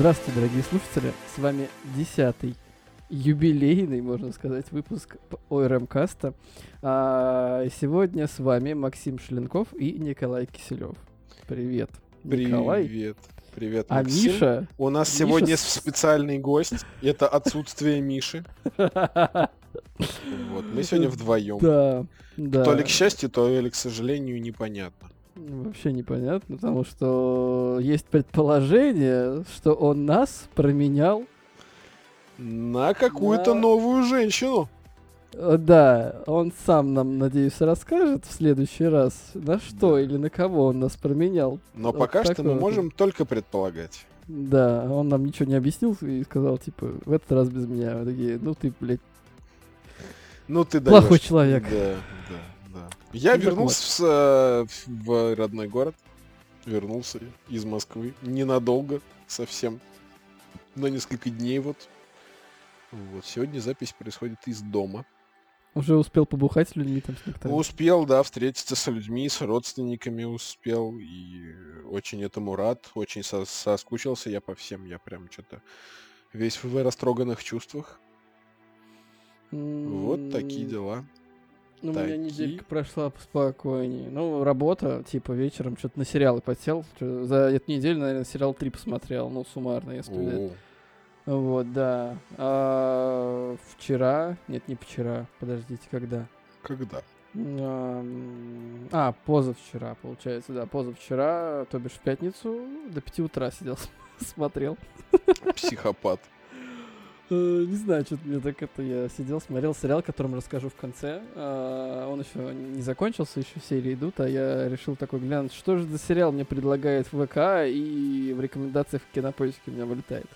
Здравствуйте, дорогие слушатели. С вами десятый юбилейный, можно сказать, выпуск ОРМ Каста. А сегодня с вами Максим Шленков и Николай Киселев. Привет, Николай. Привет. Привет, А Максим. Миша... У нас Миша сегодня специальный гость. Это отсутствие Миши. Вот. Мы сегодня вдвоем. Да, да. То ли к счастью, то ли к сожалению, непонятно. Вообще непонятно, потому что есть предположение, что он нас променял. На какую-то На- новую женщину. Э, Да, он сам нам, надеюсь, расскажет в следующий раз, на что Да. или на кого он нас променял. Но Вот пока что мы можем только предполагать. Да, он нам ничего не объяснил и сказал, типа, в этот раз без меня. Мы такие, ну ты, блядь, Ну ты Плохой даёшь. человек. Да, да. Я так вернулся в, с- в родной город. Вернулся из Москвы. Ненадолго совсем. На несколько дней вот. Вот. Сегодня запись происходит из дома. уже успел побухать с людьми там с некоторыми. Успел, да, встретиться с людьми, с родственниками успел. И очень этому рад. Очень со- соскучился я по всем. Я прям что-то весь в растроганных чувствах. Вот такие дела. Ну, у меня неделька прошла поспокойнее. Ну, работа, типа, вечером что-то на сериалы подсел. За эту неделю, наверное, сериал 3 посмотрел, ну, суммарно, если взять. Вот, да. А, вчера, нет, не вчера, подождите, когда? Когда? Ам, А, позавчера, получается, да, позавчера, то бишь в пятницу, до 5 утра сидел, смотрел. Психопат. Э, Не знаю, что-то мне так это... Я сидел, смотрел сериал, о котором расскажу в конце. А, Он еще не закончился, еще серии идут, а я решил такой глянуть, что же за сериал мне предлагает ВК и в рекомендациях в кинопоиске у меня вылетает.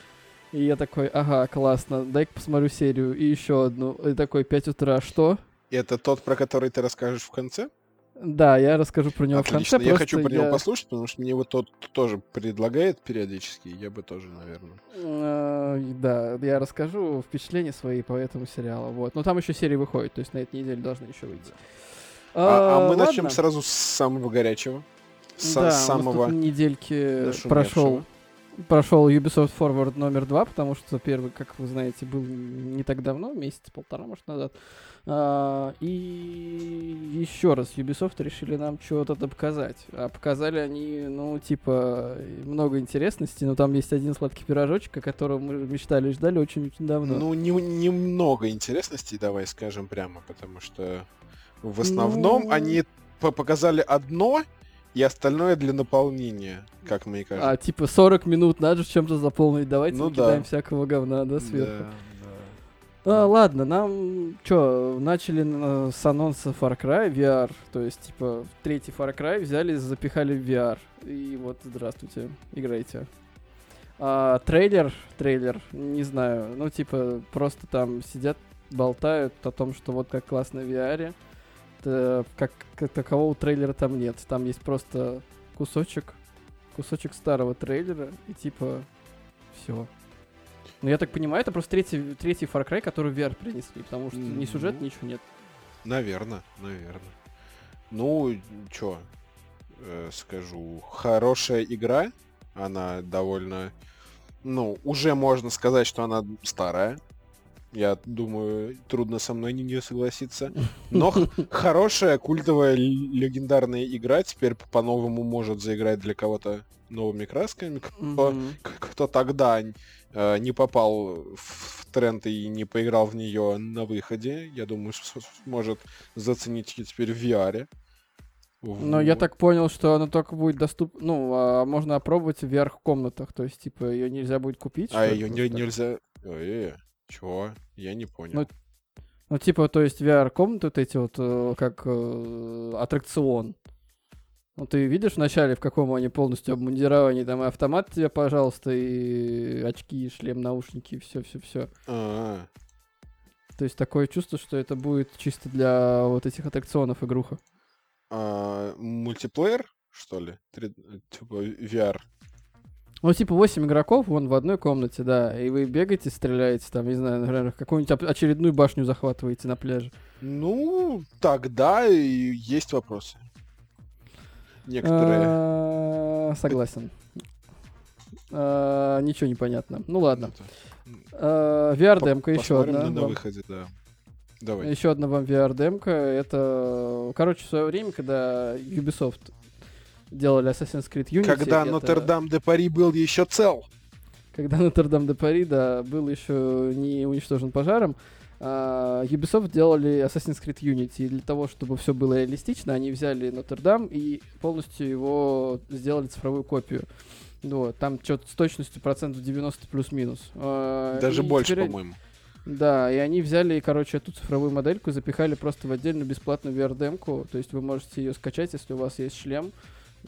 И я такой, ага, классно, дай-ка посмотрю серию и еще одну. И такой, 5 утра, что? Это тот, про который ты расскажешь в конце? Да, я расскажу про него Отлично. в конце. я хочу про него я- послушать, потому что мне его тот тоже предлагает периодически. Я бы тоже, наверное. Э, Да, я расскажу впечатления свои по этому сериалу. Вот. Но там еще серии выходят, то есть на этой неделе должны еще выйти. А, а мы ладно. начнем сразу с самого горячего. С да, у нас самого тут недельки прошел прошел Ubisoft Forward номер два, потому что первый, как вы знаете, был не так давно, месяц-полтора, может, назад. А, и еще раз, Ubisoft решили нам чего-то показать. А показали они, ну, типа, много интересностей, но там есть один сладкий пирожочек, о котором мы мечтали и ждали очень-очень давно. Ну, не- немного интересностей, давай скажем прямо, потому что в основном Ну. они по- показали одно, и остальное для наполнения, как мне кажется. А, типа, 40 минут надо чем-то заполнить, давайте Ну накидаем да. всякого говна, да, сверху. Да, А, ладно, нам что, начали на- с анонса Far Cry VR, то есть, типа, третий Far Cry взяли, запихали в VR. И вот, здравствуйте, играйте. А, трейлер, трейлер, не знаю, ну, типа, просто там сидят, болтают о том, что вот как классно в VR. Т- Как, как такового трейлера там нет. Там есть просто кусочек, кусочек старого трейлера, и типа, все. Ну, я так понимаю, это просто третий, третий Far Cry, который в VR принесли, потому что ни сюжет, Ну. ничего нет. Наверное, наверное. Ну, чё, э, скажу, хорошая игра, она довольно, ну, уже можно сказать, что она старая. Я думаю, трудно со мной не- не согласиться. Но хорошая, культовая, легендарная игра теперь по- по-новому может заиграть для кого-то новыми красками. Кто, к- кто тогда э, не попал в тренд и не поиграл в нее на выходе, я думаю, сможет заценить ее теперь в VR. Но я так понял, что она только будет доступна, ну, а можно опробовать в VR-комнатах, то есть, типа, ее нельзя будет купить. А ее не- нельзя... Ой, чего? Я не понял. Ну, Ну, типа, то есть VR-комнаты вот эти вот, э, как э, аттракцион. Ну, ты видишь вначале, в каком они полностью обмундировании, там и автомат тебе, пожалуйста, и очки, и шлем, наушники, и все-все-все. А, То есть такое чувство, что это будет чисто для вот этих аттракционов игруха. а, мультиплеер, что ли? Три- Типа VR. Ну, типа 8 игроков, вон в одной комнате, да, и вы бегаете, стреляете, там, не знаю, например, какую-нибудь очередную башню захватываете на пляже. Ну, тогда и есть вопросы. Некоторые. А, Согласен. А, ничего не понятно. Ну ладно. А, VR-демка по- еще одна. на, выходе, да. Давай. Еще одна вам VR-демка. Это, короче, в свое время, когда Ubisoft делали Assassin's Creed Unity. Когда это- Нотр-Дам де Пари был еще цел. Когда Нотр-Дам де Пари, да, был еще не уничтожен пожаром, а, Ubisoft делали Assassin's Creed Unity. И для того, чтобы все было реалистично, они взяли Нотр-Дам и полностью его сделали цифровую копию. Вот, там что-то с точностью процентов 90 плюс-минус. А, Даже больше, теперь- по-моему. Да, и они взяли, короче, эту цифровую модельку запихали просто в отдельную бесплатную VR-демку. То есть вы можете ее скачать, если у вас есть шлем.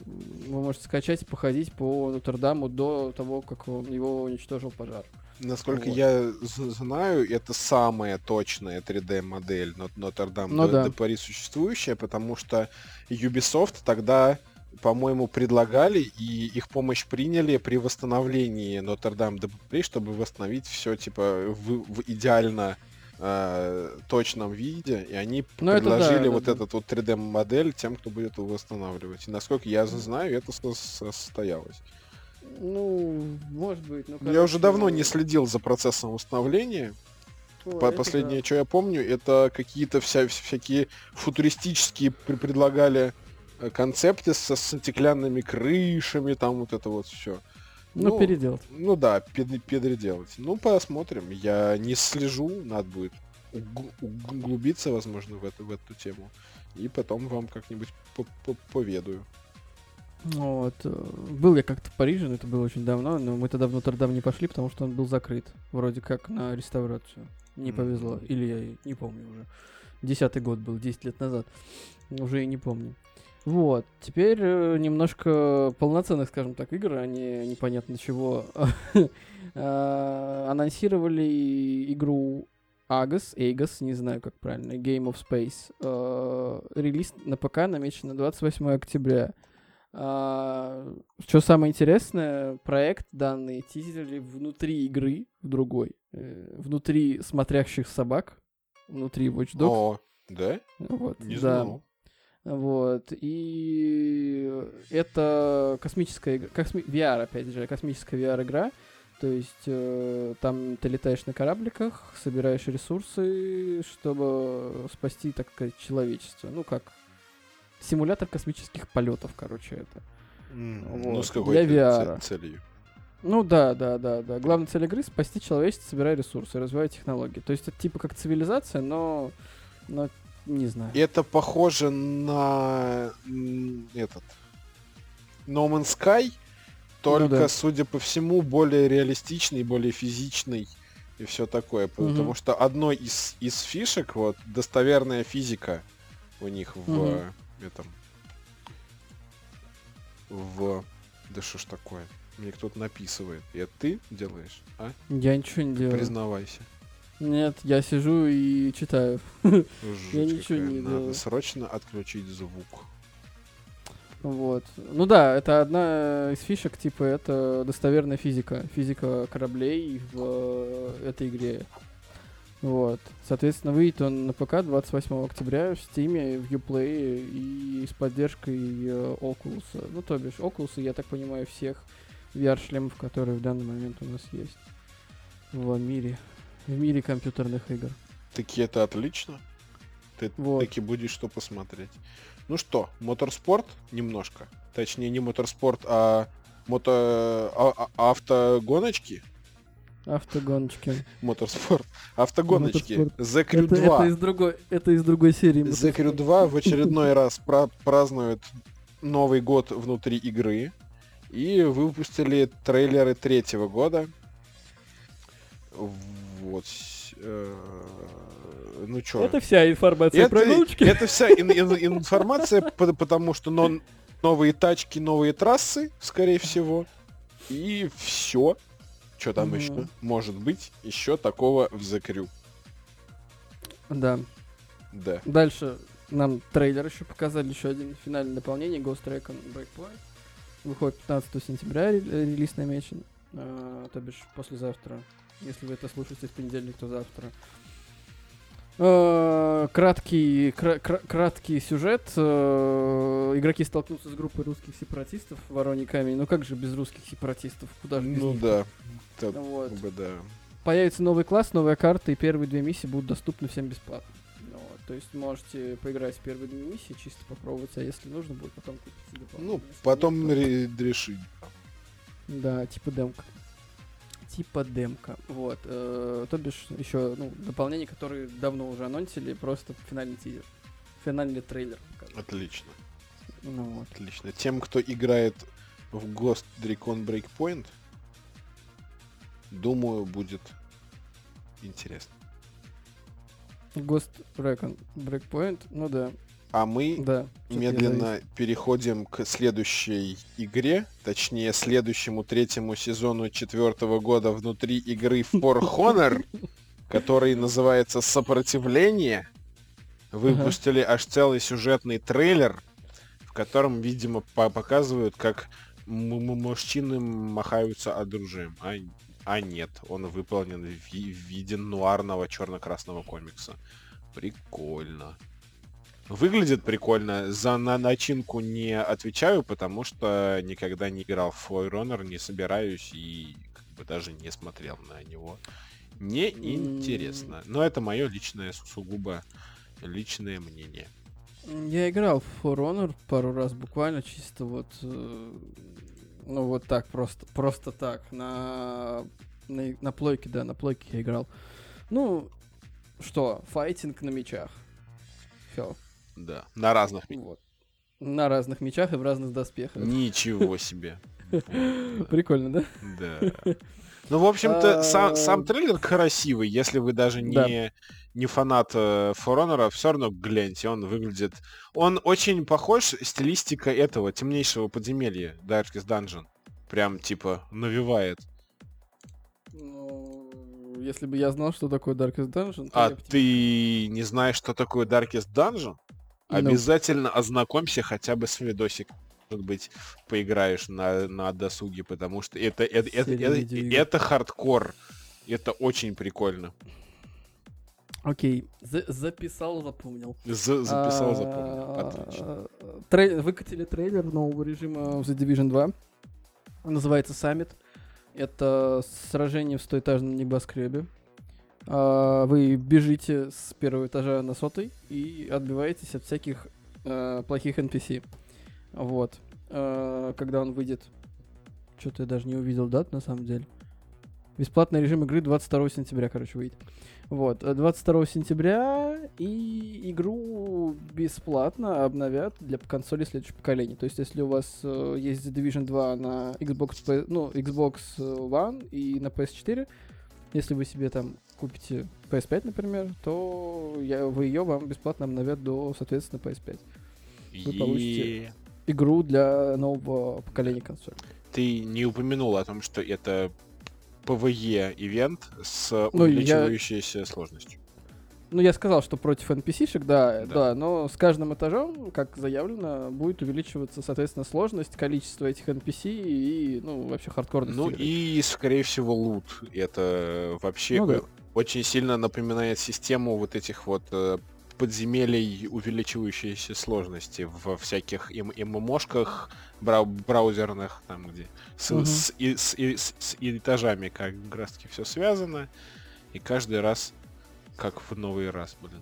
Вы можете скачать и походить по Нотр-Даму до того, как его уничтожил пожар. Насколько Вот. я знаю, это самая точная 3D-модель Нотр-Дам Ну де, да. де Пари существующая, потому что Ubisoft тогда, по-моему, предлагали и их помощь приняли при восстановлении Нотр-Дам де Пари, чтобы восстановить все типа в, в идеально э, точном виде, и они Ну, это да, предложили да, вот да. этот вот 3D-модель тем, кто будет его восстанавливать. И насколько я знаю, это со- состоялось. Ну, может быть. Ну, Я уже короче, давно не следил за процессом восстановления. ой, По- это Последнее, да. что я помню, это какие-то вся, всякие футуристические предлагали э, концепты со стеклянными крышами, там вот это вот все. Ну, переделать. Ну да, пед- переделать. Ну, посмотрим. Я не слежу, надо будет уг- углубиться, возможно, в эту, в эту тему. И потом вам как-нибудь по- по- поведаю. Вот. э, Был я как-то в Париже, но это было очень давно, но мы тогда в Нотр-Дам не пошли, потому что он был закрыт. Вроде как на реставрацию. Не Мгм. повезло. Или я не помню уже. Десятый год был, 10 лет назад. Уже и не помню. Вот. Теперь э, немножко полноценных, скажем так, игр, а не непонятно чего. А, Анонсировали игру Агас, Агас, не знаю как правильно, Game of Space. Э, Релиз на ПК намечен на 28 октября. что самое интересное, проект данный тизерили внутри игры, в другой, э, внутри смотрящих собак, внутри Watch Dogs. О, да? Вот, Не да. знал. Вот. И это космическая игра, косми- VR, опять же, космическая VR-игра. То есть э, там ты летаешь на корабликах, собираешь ресурсы, чтобы спасти, так сказать, человечество. Ну как, симулятор космических полетов, короче, это. М, Вот. Ну, с Для какой VR. целью? Ну да, да, да, да. Главная цель игры — спасти человечество, собирая ресурсы, развивая технологии. То есть это типа как цивилизация, но, но не знаю. Это похоже на этот No Man's Sky, только, Ну да. судя по всему, более реалистичный, более физичный и все такое. Потому Мгм. что одной из, из фишек, вот, достоверная физика у них в э, этом... В... Да что ж такое? Мне кто-то написывает. И это ты делаешь, а? Я ничего не делаю. Признавайся. Нет, я сижу и читаю. Жуть ничего не Надо делаю. срочно отключить звук. Вот. Ну да, это одна из фишек, типа, это достоверная физика. Физика кораблей в э, этой игре. Вот. Соответственно, выйдет он на ПК 28 октября в Steam, в Uplay и с поддержкой э, Oculus. Ну, то бишь, Oculus, я так понимаю, всех VR-шлемов, которые в данный момент у нас есть в мире. В мире компьютерных игр. Таки это отлично. Ты Вот. таки будешь что посмотреть. Ну что, моторспорт немножко. Точнее, не моторспорт, а мото... а- а- автогоночки. Автогоночки. Моторспорт. Автогоночки. The Crew Это, 2. это из другой, это из другой серии. The Crew 2 в очередной раз пра- празднует Новый год внутри игры. И выпустили трейлеры третьего года. Вот. э, Ну чё? Это вся информация про это, гоночки. это вся ин- ин- информация, по- потому что но- новые тачки, новые трассы, скорее всего. И все. Что там Мгм. еще может быть еще такого в Crew? Да. Да. Дальше нам трейлер еще показали, еще один финальное дополнение Ghost Recon Breakpoint. Выходит 15 сентября, ре- э, релиз намечен. А, то бишь послезавтра. Если вы это слушаете в понедельник, то завтра. Э, краткий, кра- кра- краткий сюжет. Э, игроки столкнутся с группой русских сепаратистов в Воронье камень. Ну как же без русских сепаратистов? Куда же без Ну них? да. Так Вот. бы да. Появится новый класс, новая карта, и первые две миссии будут доступны всем бесплатно. Ну вот, То есть можете поиграть в первые две миссии, чисто попробовать, а если нужно будет, потом купить Ну, дополнительно. Если потом нет, то- ре- решить. Да, типа демка. Типа демка. Вот. э, то бишь еще ну, дополнения, которые давно уже анонсили, просто финальный тизер. Финальный трейлер. показали. Отлично. Ну вот. Отлично. Тем, кто играет в Ghost Recon Breakpoint, думаю, будет интересно. Ghost Recon Breakpoint, ну да, А мы да. медленно переходим к следующей игре, точнее, следующему третьему сезону четвертого года внутри игры For Honor, который называется «Сопротивление». Выпустили аж целый сюжетный трейлер, в котором, видимо, по- показывают, как мужчины махаются оружием. А, а нет, он выполнен в виде нуарного черно-красного комикса. Прикольно. Выглядит прикольно. За на начинку не отвечаю, потому что никогда не играл в For Honor, не собираюсь и как бы даже не смотрел на него. Не интересно. Но это мое личное су- сугубо личное мнение. Я играл в For Honor пару раз, буквально чисто вот, э, ну вот так просто, просто так на на, на плойке, да, на плойке я играл. Ну что, файтинг на мечах. Все. Да, на разных. Вот. На разных мечах и в разных доспехах. Ничего себе. Прикольно, да? Да. Ну, в общем-то, сам, А, сам трейлер красивый. Если вы даже Да. не, не фанат э, Honor, все равно гляньте, он выглядит... Он очень похож, стилистика этого темнейшего подземелья, Darkest Dungeon. Прям, типа, навевает. Ну, если бы я знал, что такое Darkest Dungeon, то А я бы ты не знаешь, что такое Darkest Dungeon? Ну. Обязательно ознакомься хотя бы с видосик. Может быть, поиграешь на, на досуге, потому что это, это, это, это, это хардкор. Это очень прикольно. Окей, за- записал, запомнил. За- записал, А, запомнил. Отлично. трей- Выкатили трейлер нового режима в The Division 2. Он Называется Summit. Это сражение в стоэтажном небоскребе. А, Вы бежите с первого этажа на сотый и отбиваетесь от всяких э, плохих NPC. Вот. Э, Когда он выйдет. Что-то я даже не увидел дат на самом деле. Бесплатный режим игры 22 сентября, короче, выйдет. Вот, э, 22 сентября и игру бесплатно обновят для консолей следующего поколения. То есть, если у вас э, есть The Division 2 на Xbox, ну, Xbox One и на PS4, если вы себе там купите PS5, например, то я, вы ее вам бесплатно обновят до, соответственно, PS5. вы получите- Игру для нового поколения консолей. ты не упомянул о том, что это PvE ивент с Ну, я- увеличивающейся сложностью. Ну, я сказал, что против NPC-шек, да, Да. да, но с каждым этажом, как заявлено, будет увеличиваться, соответственно, сложность, количество этих NPC и, ну, вообще хардкорность. Ну игры. и, скорее всего, лут. Это вообще Ну да. Очень сильно напоминает систему вот этих вот э, подземелий увеличивающейся сложности во всяких М- ММОшках брау- браузерных, там где с, Мгм. с- и- с- и- с- с этажами как раз таки все связано. И каждый раз как в новый раз, блин.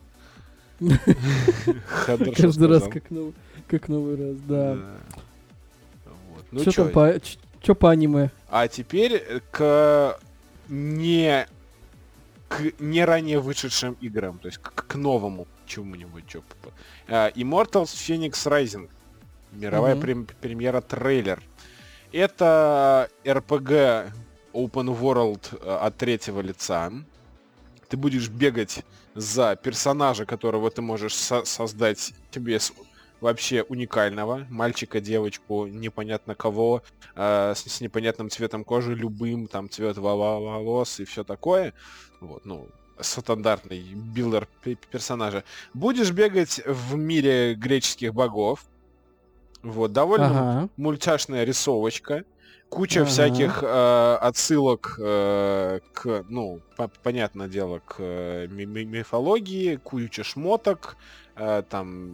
Каждый раз как новый, как новый раз, да. Ну Что там по, ч- чё по аниме? А теперь к не к не ранее вышедшим играм, то есть к, к новому чему-нибудь. чё А, Immortals Phoenix Rising. Мировая Мгм. прем- премьера трейлер. Это RPG Open World э, от третьего лица. Ты будешь бегать за персонажа, которого ты можешь со- создать тебе вообще уникального. Мальчика, девочку, непонятно кого, э, с, с непонятным цветом кожи, любым, там, цвет во- во- волос и все такое. Вот, ну, стандартный builder пе- персонажа. Будешь бегать в мире греческих богов. Вот, довольно Ага. мультяшная рисовочка. Куча Ага. всяких э, отсылок э, к, ну, по- понятное дело, к э, ми- ми- мифологии, куча шмоток, э, там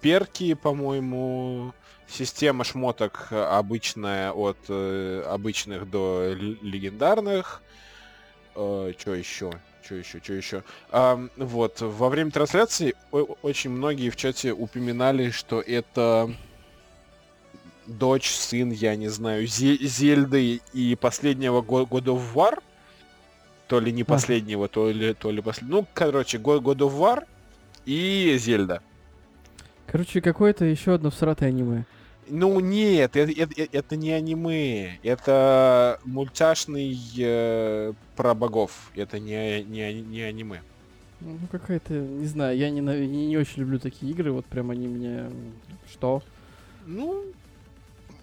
перки, по-моему, система шмоток э, обычная от э, обычных до легендарных. что еще? Что еще? Что еще? вот, во время трансляции очень многие в чате упоминали, что это дочь, сын, я не знаю, Зе- Зельды и последнего го- God of War. То ли не последнего, то ли, то ли последнего. Ну, короче, God of War и Зельда. Короче, какое-то еще одно всратое аниме. Ну нет, это, это, это не аниме, это мультяшный э, про богов, это не, не, не аниме. Ну, какая-то, не знаю, я не, не, не очень люблю такие игры, вот прям они мне... Что? Ну,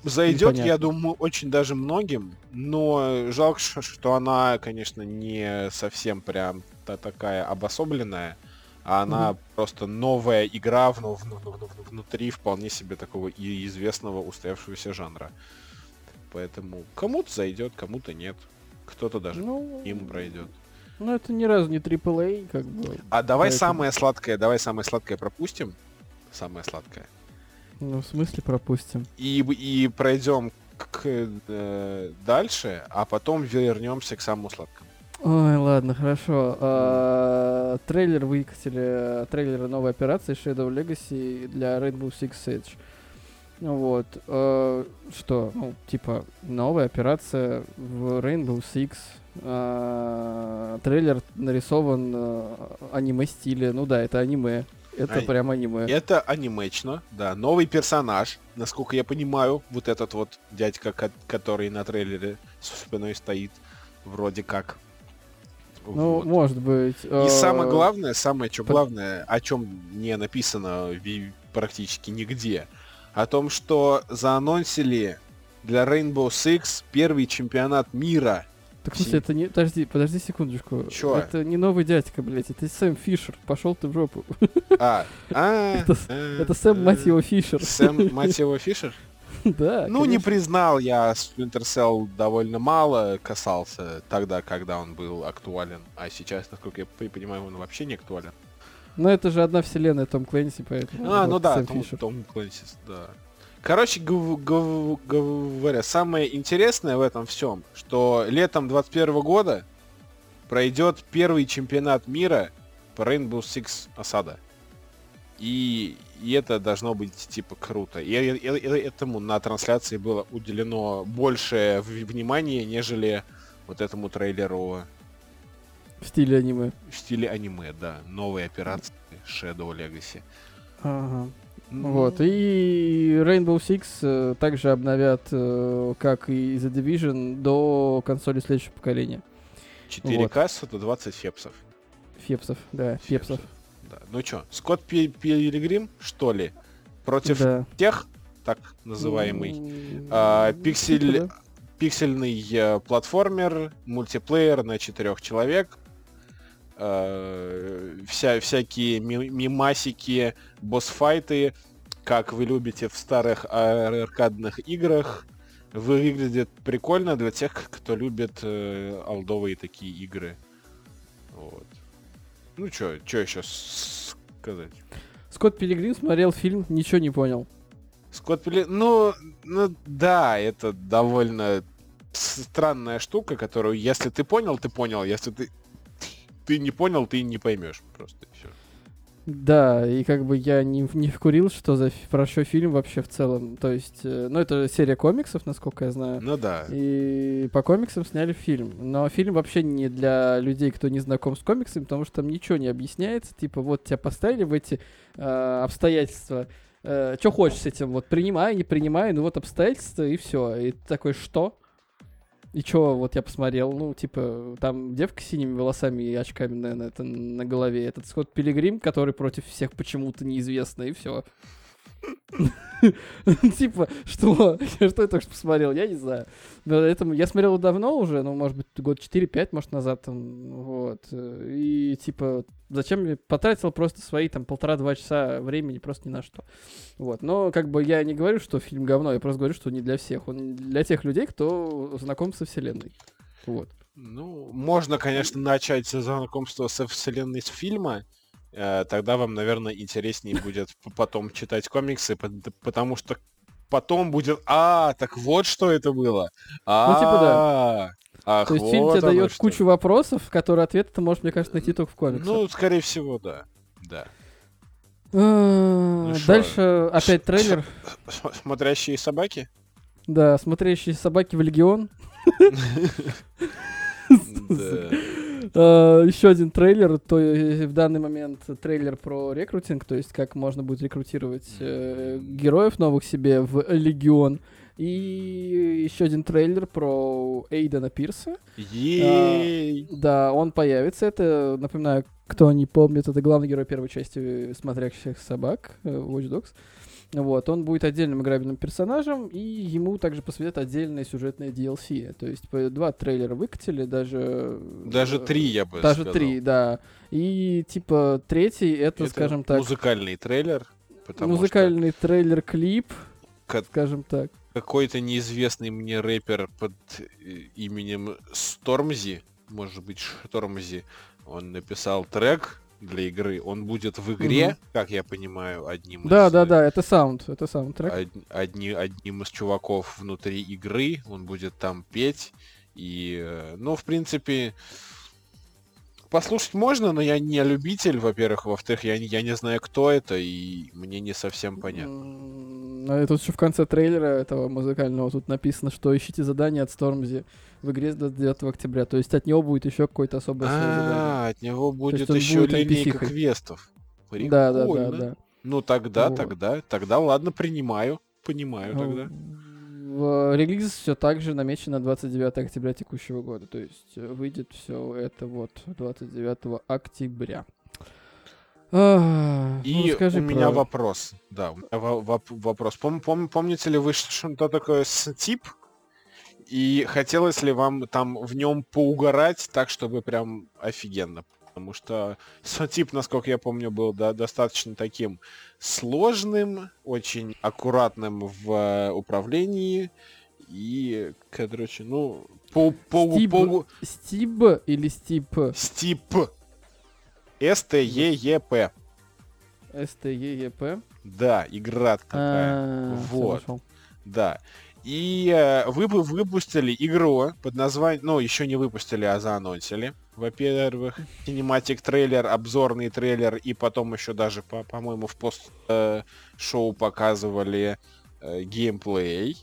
зайдет, я думаю, очень даже многим, но жалко, что она, конечно, не совсем прям та такая обособленная, а она Мгм. просто новая игра вну- вну- вну- внутри вполне себе такого и известного устоявшегося жанра. Поэтому кому-то зайдет, кому-то нет. Кто-то даже Ну, им пройдет. ну, это ни разу не AAA, как бы. А давай поэтому- самое сладкое, давай самое сладкое пропустим. Самое сладкое. Ну, в смысле пропустим. И, и пройдем к, э, дальше, а потом вернемся к самому сладкому. Ой, ладно, хорошо. А, трейлер выкатили, трейлеры новой операции Shadow Legacy для Rainbow Six Siege. Вот. а, что? Ну, типа, новая операция в Rainbow Six. А, трейлер нарисован а, аниме-стиле. Ну да, это аниме. Это Ай, прям аниме. Это анимечно, да, новый персонаж, насколько я понимаю, вот этот вот дядька, ко- который на трейлере с спиной стоит, вроде как. Ну, Вот. может быть. И самое а, главное, самое что главное, о чем не написано практически нигде, о том, что заанонсили для Rainbow Six первый чемпионат мира. Так, смысле, это не... Подожди, подожди секундочку. Чё? Это не новый дядька, блядь, это Сэм Фишер. Пошел ты в жопу. А, а, Это а, Это Сэм, мать его, Фишер. Сэм, мать его, Фишер? Да, Ну, не признал я Splinter Cell довольно мало касался тогда, когда он был актуален. А сейчас, насколько я понимаю, он вообще не актуален. Но это же одна вселенная Том Клэнси, поэтому... А, вот ну да, Том, Клэнсис, да. Короче гов- гов- говоря, самое интересное в этом всем, что летом 21 года пройдет первый чемпионат мира по Rainbow Six осада. И, и это должно быть типа круто. И, и- и- этому на трансляции было уделено больше внимания, нежели вот этому трейлеру В стиле аниме. в стиле аниме, да. Новой операции Shadow Legacy. Ага. Ну, Вот. И Rainbow Six э, также обновят, э, как и The Division, до консоли следующего поколения. 4К 120 фепсов. Фепсов, да, Фепсов. Да. Ну чё, Скотт Пи- Пилигрим, что ли? Против Да. тех, так называемый, М, а, типа, пиксель- пиксельный э, платформер, мультиплеер на четырех человек, э, вся, всякие ми- мимасики, босс-файты, как вы любите в старых аркадных играх, выглядит прикольно для тех, кто любит э, олдовые такие игры. Вот. Ну чё, чё еще сказать? Скотт Пилигрим смотрел фильм, ничего не понял. Скотт Пили... Ну, ну да, это довольно странная штука, которую, если ты понял, ты понял, если ты ты не понял, ты не поймешь просто. Да, и как бы я не, не вкурил, что за про что фильм вообще в целом. То есть, э, ну это серия комиксов, насколько я знаю. Ну да. И по комиксам сняли фильм. Но фильм вообще не для людей, кто не знаком с комиксами, потому что там ничего не объясняется. Типа, вот тебя поставили в эти э, обстоятельства. что хочешь с этим? Вот принимай, не принимай, ну вот обстоятельства, и все. И ты такой, что? И чё, вот я посмотрел, ну, типа, там девка с синими волосами и очками, наверное, это на голове. Этот Скотт Пилигрим, который против всех почему-то неизвестно, и все. Типа, что? Что я только что посмотрел? Я не знаю. Это я смотрел давно уже, ну, может быть, год 4-5, может, назад там, вот. И, типа, зачем я потратил просто свои, там, полтора-два часа времени просто ни на что. Вот. Но, как бы, я не говорю, что фильм говно, я просто говорю, что не для всех. Он для тех людей, кто знаком со вселенной. Вот. Ну, можно, конечно, начать знакомство со вселенной с фильма, тогда вам, наверное, интереснее будет потом читать комиксы, потому что потом будет, а, так вот что это было. А, ну, типа да. Ах, То есть вот фильм тебе дает что. кучу вопросов, которые ответы ты можешь, мне кажется, найти только в комиксах. Ну, скорее всего, да. Да. А, ну дальше опять трейлер. Смотрящие собаки? Да, смотрящие собаки в Легион. Uh, еще один трейлер, то в данный момент трейлер про рекрутинг, то есть как можно будет рекрутировать э, героев новых себе в Легион. И еще один трейлер про Эйдена Пирса. Uh, да, он появится. Это, напоминаю, кто не помнит, это главный герой первой части «Смотрящих собак» э, Watch Dogs. Вот, он будет отдельным играбельным персонажем, и ему также посвятят отдельные сюжетные DLC. То есть два трейлера выкатили, даже... Даже три, я бы Даже сказал. три, да. И типа третий, это, это скажем так... музыкальный трейлер. Музыкальный что... трейлер-клип, как... скажем так. Какой-то неизвестный мне рэпер под э, именем Стормзи, может быть, Штормзи, он написал трек, для игры, он будет в игре, угу. как я понимаю, одним да, из... Да, да, да, это саунд, это саундтрек. Од, одни, одним из чуваков внутри игры, он будет там петь, и, э, ну, в принципе, послушать можно, но я не любитель, во-первых, во-вторых, я, я не знаю, кто это, и мне не совсем понятно. А тут еще в конце трейлера этого музыкального тут написано, что ищите задание от Стормзи в игре с 29 октября. То есть от него будет еще какое-то особое задание. А, от него будет еще линейка квестов. Да, да, да, да. Ну тогда, тогда, тогда ладно, принимаю. Понимаю ну, тогда. В релиз все так же намечено 29 октября текущего года. То есть э, выйдет все это вот 29 октября. А, И ну, скажи у меня вопрос. Да, у меня вопрос. Пом пом помните ли вы, что такое тип? И хотелось ли вам там в нем поугарать так, чтобы прям офигенно? Потому что тип, насколько я помню, был да, достаточно таким сложным, очень аккуратным в э, управлении. И, короче, ну, по... по, Steep, по... Steep или Steep? Steep. S-T-E-E-P. S-T-E-E-P? Да, игра такая. А, вот. Да. И э, вы бы выпустили игру под названием... Ну, еще не выпустили, а заанонсили. Во-первых, кинематик трейлер, обзорный трейлер, и потом еще даже, по- по-моему, в пост-шоу показывали э, геймплей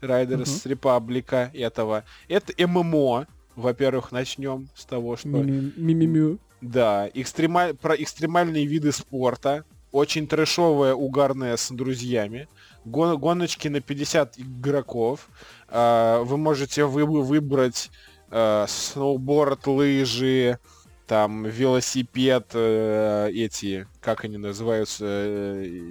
Riders uh-huh. Republic этого. Это ММО. Во-первых, начнем с того, что... Мимимю. Да, экстремаль... про экстремальные виды спорта. Очень трэшовая, угарная с друзьями. Гон... Гоночки на 50 игроков. А, вы можете вы... выбрать а, сноуборд, лыжи, там, велосипед, э, эти, как они называются, э,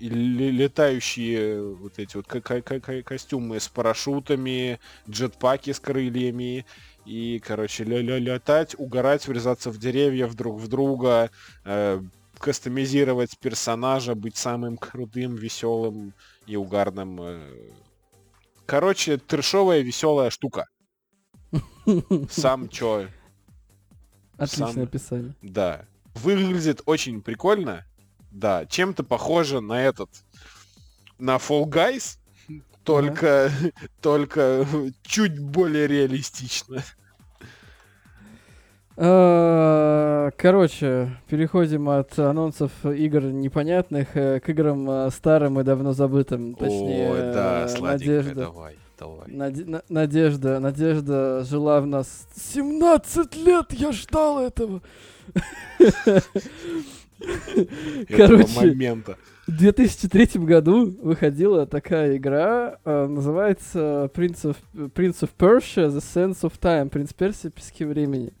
летающие вот эти вот костюмы с парашютами, джетпаки с крыльями, и, короче, летать, угорать, врезаться в деревья, друг в друга, э, кастомизировать персонажа, быть самым крутым, веселым и угарным. Э. Короче, трешовая, веселая штука. Сам чё? Отличное сам... описание. Да. Выглядит очень прикольно. Да, чем-то похоже на этот... На Fall Guys, только, только чуть более реалистично. А, короче, переходим от анонсов игр непонятных э, к играм э, старым и давно забытым. Точнее, Ой, да, Надежда. Давай, давай. Наде- Надежда, Надежда жила в нас 17 лет, я ждал этого. Короче, момента. В 2003 году выходила такая игра, э, называется Prince of, Prince of Persia The Sense of Time, Принц Персии, пески времени.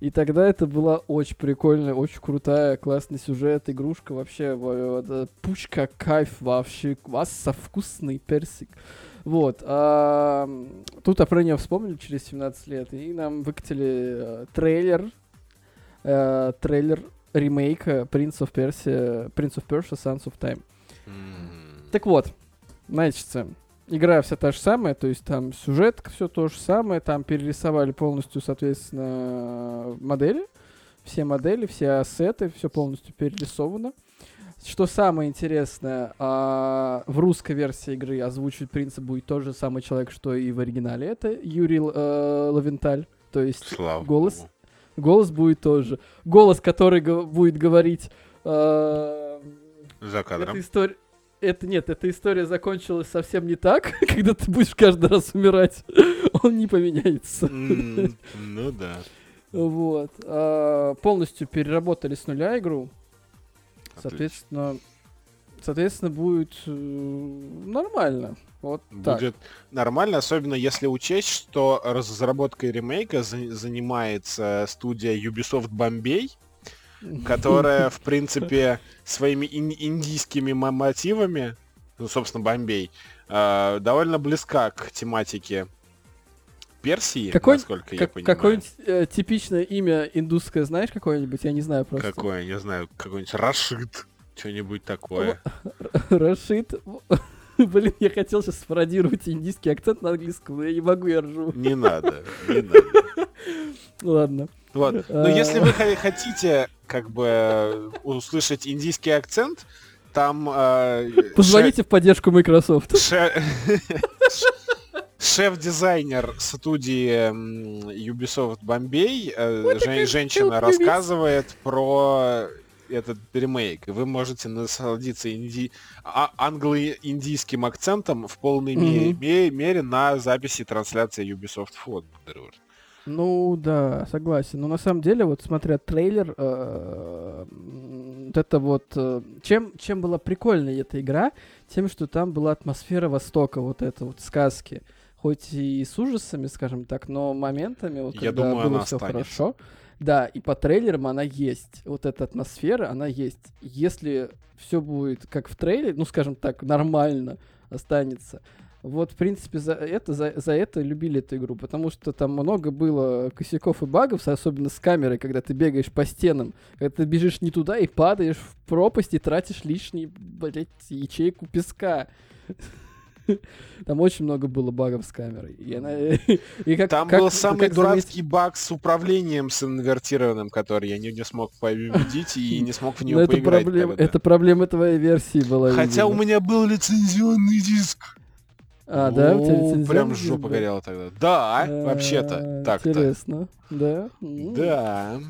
И тогда это была очень прикольная, очень крутая, классный сюжет, игрушка вообще, во- э, пучка, кайф вообще, масса вкусный персик. Вот. а, тут про нее вспомнили через 17 лет, и нам выкатили э, трейлер, э, трейлер ремейка Prince of Persia, Prince of Persia Sons of Time. М. Так вот, значит, игра вся та же самая, то есть там сюжет все то же самое, там перерисовали полностью, соответственно, модели, все модели, все ассеты, все полностью перерисовано. Что самое интересное, а, в русской версии игры озвучивать принцип будет тот же самый человек, что и в оригинале. Это Юрий э, Лавенталь. То есть Слава голос богу. голос будет тоже. Голос, который будет говорить... э, За кадром. эта история... Это нет, эта история закончилась совсем не так, когда ты будешь каждый раз умирать. Он не поменяется. Ну да. Вот. А, полностью переработали с нуля игру. Отлично. Соответственно, соответственно, будет э, нормально. Вот так. Будет нормально, особенно если учесть, что разработкой ремейка за- занимается студия Ubisoft Bombay, которая, в принципе, своими ин- индийскими мо- мотивами, ну, собственно, Бомбей, э, довольно близка к тематике Персии, Какой- насколько я Как- понимаю. Какое-нибудь э, типичное имя индусское знаешь какое-нибудь? Я не знаю просто. Какое, не знаю, какой-нибудь Рашид, что-нибудь такое. Рашид. Блин, я хотел сейчас спародировать индийский акцент на английском, но я не могу, я ржу. Не надо, не надо. Ладно. Вот. Но если вы хо- хотите, как бы, услышать индийский акцент, там... э, Позвоните в поддержку Microsoft. ше- Шеф-дизайнер студии Ubisoft Bombay, э, жен- женщина, рассказывает про этот ремейк. И вы можете насладиться инди... а- англо-индийским акцентом в полной ме- мере на записи трансляции Ubisoft Food. Ну да, согласен. Но на самом деле, вот смотря трейлер, э, вот это вот... э, Чем, чем была прикольная эта игра? Тем, что там была атмосфера Востока, вот это вот сказки. Хоть и с ужасами, скажем так, но моментами, вот Я когда думаю, было все останется. хорошо. Да, и по трейлерам она есть. Вот эта атмосфера, она есть. Если все будет как в трейлере, ну, скажем так, нормально останется, вот, в принципе, за это, за, за это любили эту игру, потому что там много было косяков и багов, особенно с камерой, когда ты бегаешь по стенам, когда ты бежишь не туда и падаешь в пропасть и тратишь лишний, блядь, ячейку песка. Там очень много было багов с камерой. И она... и как, Там как- был самый как дурацкий баг с управлением с инвертированным, который я не, не смог победить и не смог в Но него это поиграть. проблема, это проблема твоей версии была. Хотя у меня был лицензионный диск. А, да, у тебя лицензионный Прям жопа был? горела тогда. Да, А, вообще-то. Так-то. Интересно, да? Да.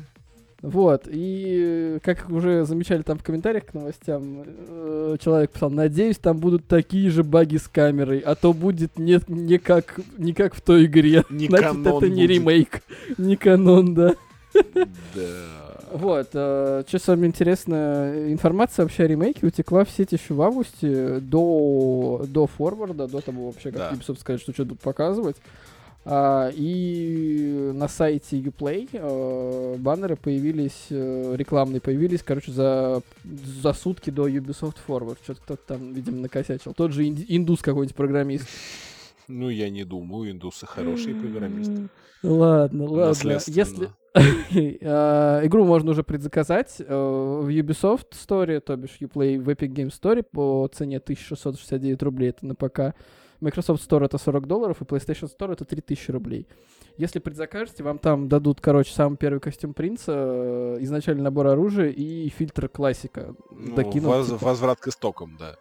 Вот, и как уже замечали там в комментариях к новостям, э, человек писал, надеюсь, там будут такие же баги с камерой, а то будет не, не, как, не как в той игре. Не Значит, канон это не будет. ремейк, не канон, да. Да. Вот, что самое интересное, информация вообще о ремейке утекла в сеть еще в августе, до, до форварда, до того вообще, как Да. Ubisoft сказать, что что будут показывать. А, и на сайте Uplay э, баннеры появились, э, рекламные появились, короче, за, за сутки до Ubisoft Forward. Что-то кто-то там, видимо, накосячил. Тот же инди- индус какой-нибудь программист. Ну, я не думаю, индусы хорошие программисты. Ладно, ладно. Если э, игру можно уже предзаказать э, в Ubisoft Store, то бишь Uplay в Epic Games Store по цене 1669 рублей, это на ПК. Microsoft Store это 40 долларов, и PlayStation Store это 3000 рублей. Если предзакажете, вам там дадут, короче, самый первый костюм принца, э, изначальный набор оружия и фильтр классика. Ну, Докинут, воз- типа. Возврат к истокам, да.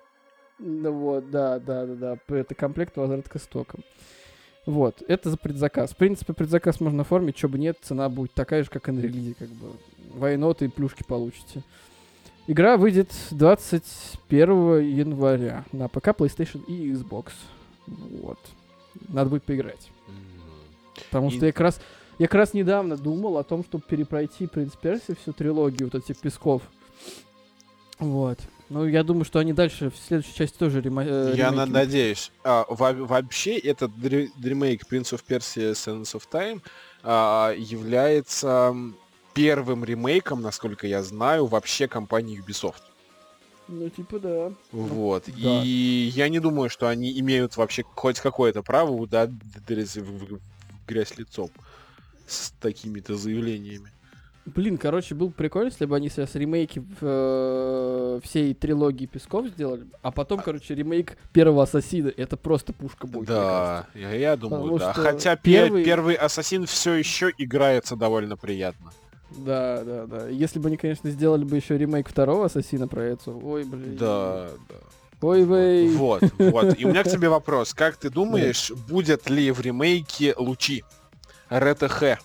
Ну вот, да, да, да, да. Это комплект возврат к истокам. Вот, это за предзаказ. В принципе, предзаказ можно оформить, что бы нет, цена будет такая же, как и на релизе, как бы. Войноты и плюшки получите. Игра выйдет 21 января на ПК, PlayStation и Xbox. Вот. Надо будет поиграть. М. Потому И- что я как раз, я как раз недавно думал о том, чтобы перепройти Принц Перси, всю трилогию вот этих песков. Вот. Ну, я думаю, что они дальше в следующей части тоже рема- э, Я на- надеюсь. А, во- вообще, этот дре- ремейк Prince of Persia Sands of Time а, является первым ремейком, насколько я знаю, вообще компании Ubisoft. Ну, типа, да. Вот. да. И я не думаю, что они имеют вообще хоть какое-то право ударить в грязь лицом с такими-то заявлениями. Блин, короче, был прикольно, если бы они сейчас ремейки э, всей трилогии Песков сделали, а потом, короче, ремейк первого Ассасина. Это просто пушка будет. да, я, я думаю, Потому да. Хотя пе- первый- первый Ассасин все еще играется довольно приятно. Да, да, да. Если бы они, конечно, сделали бы еще ремейк второго Ассасина про это. Ой, блин. Да, да. Ой, вей. Вот, вот. И у меня к тебе вопрос. Как ты думаешь, будет ли в ремейке лучи? РТХ.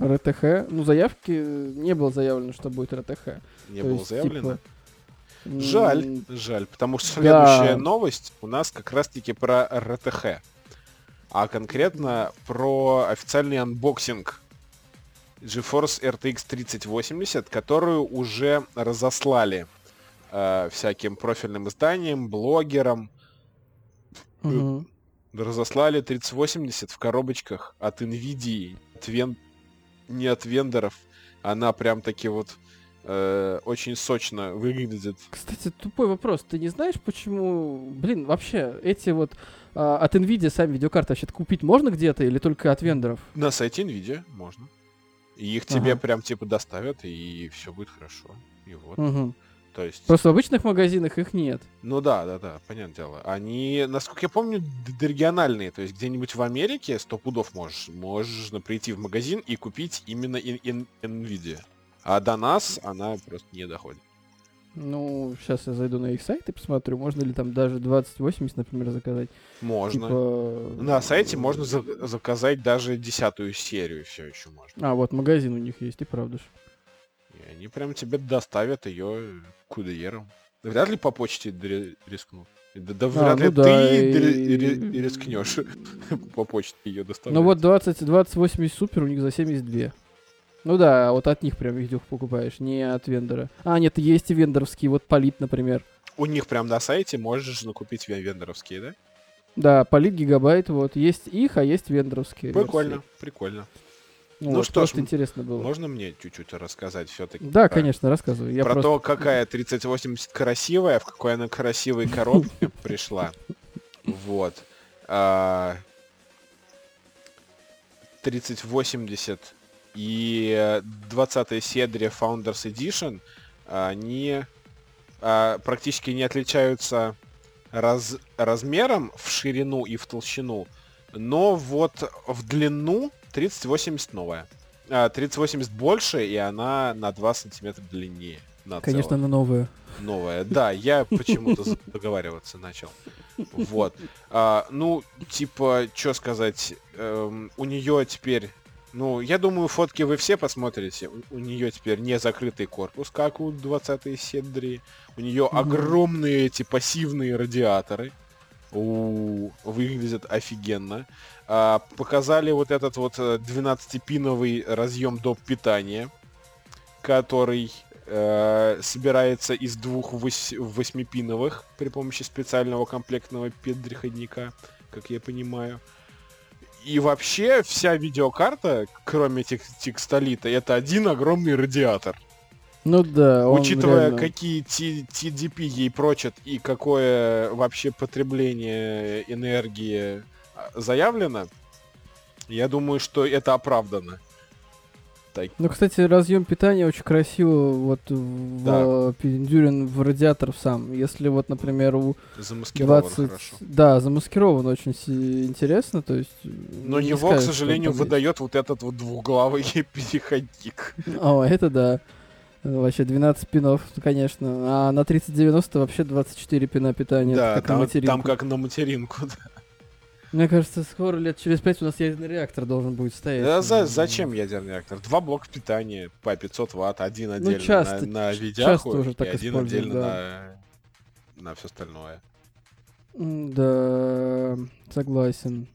РТХ. Ну, заявки не было заявлено, что будет RTX. Не То было есть, заявлено? типа, Жаль, жаль, потому что Да. следующая новость у нас как раз-таки про RTX. А конкретно про официальный unboxing GeForce RTX 3080, которую уже разослали э, всяким профильным изданиям, блогерам. мгм. Разослали 3080 в коробочках от NVIDIA, от вен- не от вендоров. Она прям таки вот э, очень сочно выглядит. Кстати, тупой вопрос. Ты не знаешь, почему... Блин, вообще, эти вот а, от NVIDIA сами видеокарты вообще купить можно где-то или только от вендоров? На сайте NVIDIA можно. И их тебе Ага. прям типа доставят, и все будет хорошо. И вот. Мгм. То есть. Просто в обычных магазинах их нет. Ну да, да, да, понятное дело. Они, насколько я помню, региональные. То есть где-нибудь в Америке сто пудов можешь, можно прийти в магазин и купить именно ин- ин- NVIDIA. А до нас она просто не доходит. Ну, сейчас я зайду на их сайт и посмотрю, можно ли там даже 2080, например, заказать. Можно. Типа, На сайте можно за- заказать даже десятую серию, все еще можно. А, вот магазин у них есть, и правда ж. Они прям тебе доставят ее курьером. Вряд ли по почте рискнут. Да, да вряд ну ли да, ты и- рискнешь по почте ее доставлять. Ну вот 20, 2080 супер у них за 72. Ну да, а вот от них прям видюх покупаешь, не от вендора. А, нет, есть и вендоровские, вот Полит, например. У них прям на сайте можешь накупить вен- вендоровские, да? Да, Полит гигабайт, вот. Есть их, а есть вендоровские. Прикольно, версии. прикольно. Ну, Ну что ж, интересно было. Можно мне чуть-чуть рассказать все-таки? Да, конечно, рассказывай. Я Про просто... то, какая 3080 красивая, в какой она красивой коробке пришла. Вот. А, 3080 и 20 серия Founders Edition, они а, практически не отличаются раз- размером в ширину и в толщину, но вот в длину 3080 новая. А, 3080 больше, и она на 2 сантиметра длиннее. на Конечно, целых на новые. новое. Да, я почему-то договариваться начал. Вот. А, ну, типа, что сказать, эм, у нее теперь, ну, я думаю, фотки вы все посмотрите. У, нее теперь не закрытый корпус, как у 20-й Седри. У нее Мгм. огромные эти пассивные радиаторы. У, выглядят офигенно. А, показали вот этот вот 12-пиновый разъем доп. питания, который э, собирается из двух вось- восьмипиновых при помощи специального комплектного переходника, как я понимаю. И вообще вся видеокарта, кроме тех текстолита, это один огромный радиатор. Ну да, Учитывая, реально- какие TDP ей прочат и какое вообще потребление энергии а, заявлено, я думаю, что это оправдано. Так, Ну, кстати, разъем питания очень красиво вот в, Да. в радиатор сам. Если вот, например, у замаскировано 20... хорошо. Да, замаскирован очень интересно, то есть... Но его, скажешь, к сожалению, выдает вот этот вот двухглавый переходник. О, это да. Вообще 12 пинов, конечно. А на 3090 вообще 24 пина питания. да, как на там, материнку. там как на материнку. да. Мне кажется, скоро лет через 5 у нас ядерный реактор должен будет стоять. Да за- М, зачем ядерный реактор? Два блока питания по 500 ватт, один отдельно Ну, часто- на, на видяху часто уже и так один отдельно да. на, на все остальное. Да, согласен.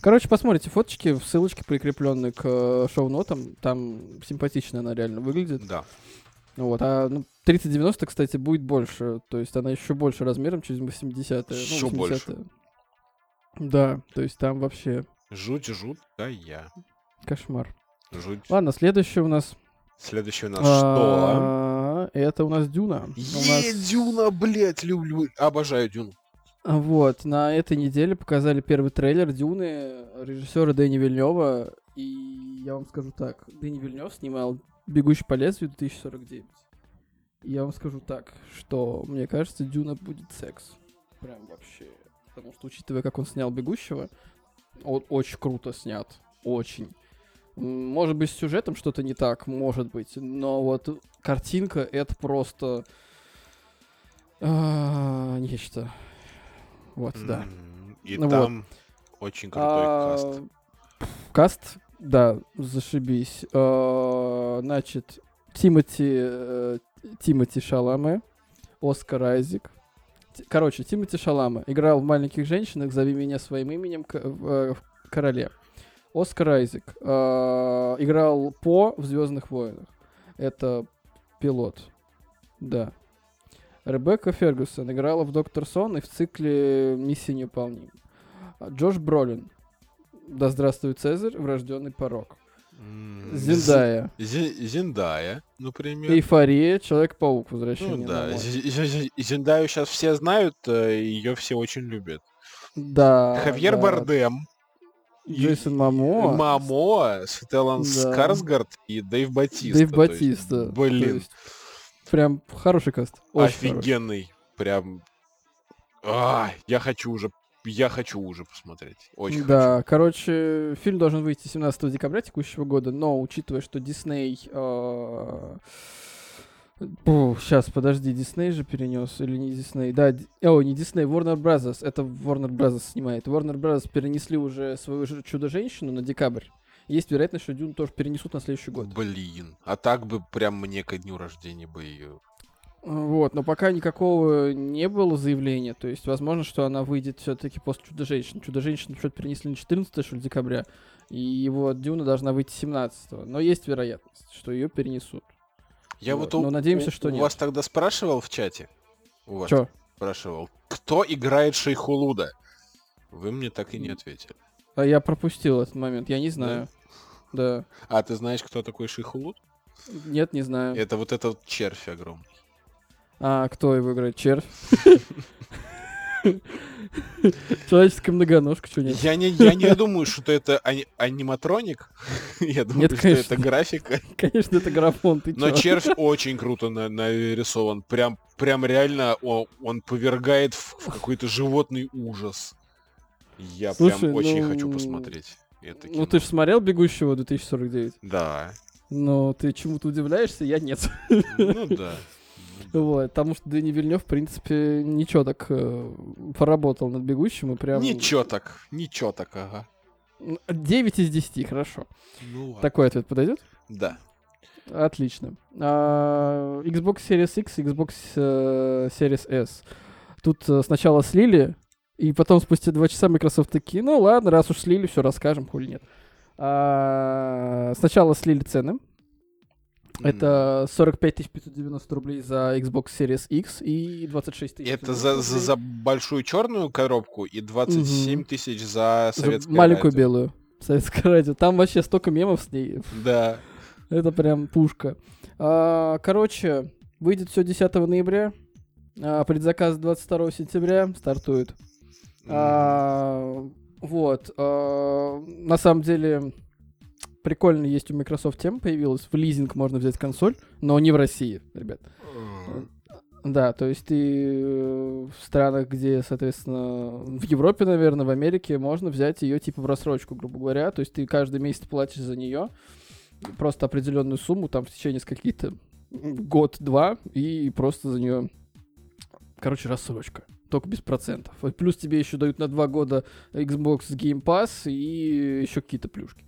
Короче, посмотрите фоточки, в ссылочке прикрепленные к э, шоу-нотам. Там симпатично она реально выглядит. Да. Вот, а ну, 3090, кстати, будет больше. То есть она еще больше размером, через 80 ну, Ещё 80 больше. Да, то есть там вообще Жуть, жуть, да я. кошмар. Жуть. Ладно, следующее у нас Следующий у нас что? А, Это у нас Дюна. Е, Дюна, блядь, люблю. Обожаю Дюну. Вот, на этой неделе показали первый трейлер Дюны режиссера Дэни Вильнева. И я вам скажу так, Дэни Вильнев снимал «Бегущий по лезвию» 2049. И я вам скажу так, что мне кажется, Дюна будет секс. Прям вообще. Потому что, учитывая, как он снял «Бегущего», он очень круто снят. Очень. Может быть, с сюжетом что-то не так, может быть. Но вот картинка — это просто... а, нечто. Вот, да. И Ну вот. там очень крутой А, каст. Каст, да, зашибись. А, Значит, Тимати, э, Тимати Шаламе, Оскар Айзек. Т- Короче, Тимати Шаламе играл в «Маленьких женщинах», «Зови меня своим именем», э, в «Короле». Оскар Айзек а, играл По в «Звездных войнах». Это пилот. Да. Ребекка Фергюсон играла в «Доктор Сон» и в цикле «Миссия невыполнима». А Джош Бролин. Да здравствует Цезарь, врожденный порог. Зиндая. Зи- Зиндая, например. Эйфория, Человек-паук, Ну возвращение да, Зи- Зи- Зиндаю сейчас все знают, ее все очень любят. Да. Хавьер да. Бардем, Джейсон Мамо. Мамо, Стеллан Да. Скарсгард и Дэйв Батиста. Дэйв есть, Батиста. То Блин, есть Прям хороший каст. Очень хороший. офигенный. Прям... А, я хочу уже... Я хочу уже посмотреть. Очень Да, короче, фильм должен выйти 17 декабря текущего года, но учитывая, что Дисней... Сейчас, подожди, Дисней же перенес или не Дисней? Да, Ди- о, не Дисней, Warner Brothers. Это Warner Brothers снимает. Warner Brothers перенесли уже свою же Чудо-женщину на декабрь. Есть вероятность, что Дюну тоже перенесут на следующий хочу. год. Блин, а так бы прям мне ко дню рождения бы ее... Вот, но пока никакого не было заявления. То есть, возможно, что она выйдет все-таки после Чудо-женщины. Чудо-женщину что-то перенесли на 14 что ли, декабря. И его Дюна должна выйти 17 Но есть вероятность, что ее перенесут. Я Вот, вот, у, но надеемся, у- что у нет. вас тогда спрашивал в чате? У вас Че? спрашивал, кто играет Шейхулуда? Вы мне так и не ответили. А я пропустил этот момент, я не знаю. Да. А ты знаешь, кто такой Шейхулуд? Нет, не знаю. Это вот этот червь огромный. А кто его играет? Червь? Человеческая многоножка, что нет? Я не, я не думаю, что это ани- аниматроник. Я думаю, Нет, что конечно. это графика. Конечно, это графон, ты Но чё? червь очень круто на- нарисован. Прям, прям реально о- он повергает в, в какой-то животный ужас. Я Слушай, прям очень ну, хочу посмотреть. это Ну, ты же смотрел «Бегущего» 2049? Да. Но ты чему-то удивляешься, я нет. Ну да. Вот, потому что Дэнни Вильнев, в принципе, ничего так э, поработал над «Бегущим» и прям... Ничего так, ничего так, ага. М, 9 из 10, хорошо. Ну ладно. Такой ответ подойдет? Да. Отлично. А, Xbox Series X, Xbox э, Series S. Тут э, сначала слили, и потом спустя два часа Microsoft такие, ну ладно, раз уж слили, все расскажем, хули нет. А, сначала слили цены. Это 45 590 рублей за Xbox Series X и 26 тысяч. Это за, за, за большую черную коробку и 27 Мгм. тысяч за советское маленькую радио. белую. Советское радио. Там вообще столько мемов с ней. Да. Это прям пушка. А, короче, выйдет все 10 ноября. А, предзаказ 22 сентября стартует. А, вот. а, на самом деле, прикольно есть у Microsoft тема появилась. В лизинг можно взять консоль, но не в России, ребят. Да, то есть ты э, в странах, где, соответственно, в Европе, наверное, в Америке можно взять ее типа в рассрочку, грубо говоря. То есть ты каждый месяц платишь за нее просто определенную сумму, там в течение каких-то год-два, и просто за нее, короче, рассрочка. Только без процентов. И плюс тебе еще дают на два года Xbox Game Pass и еще какие-то плюшки.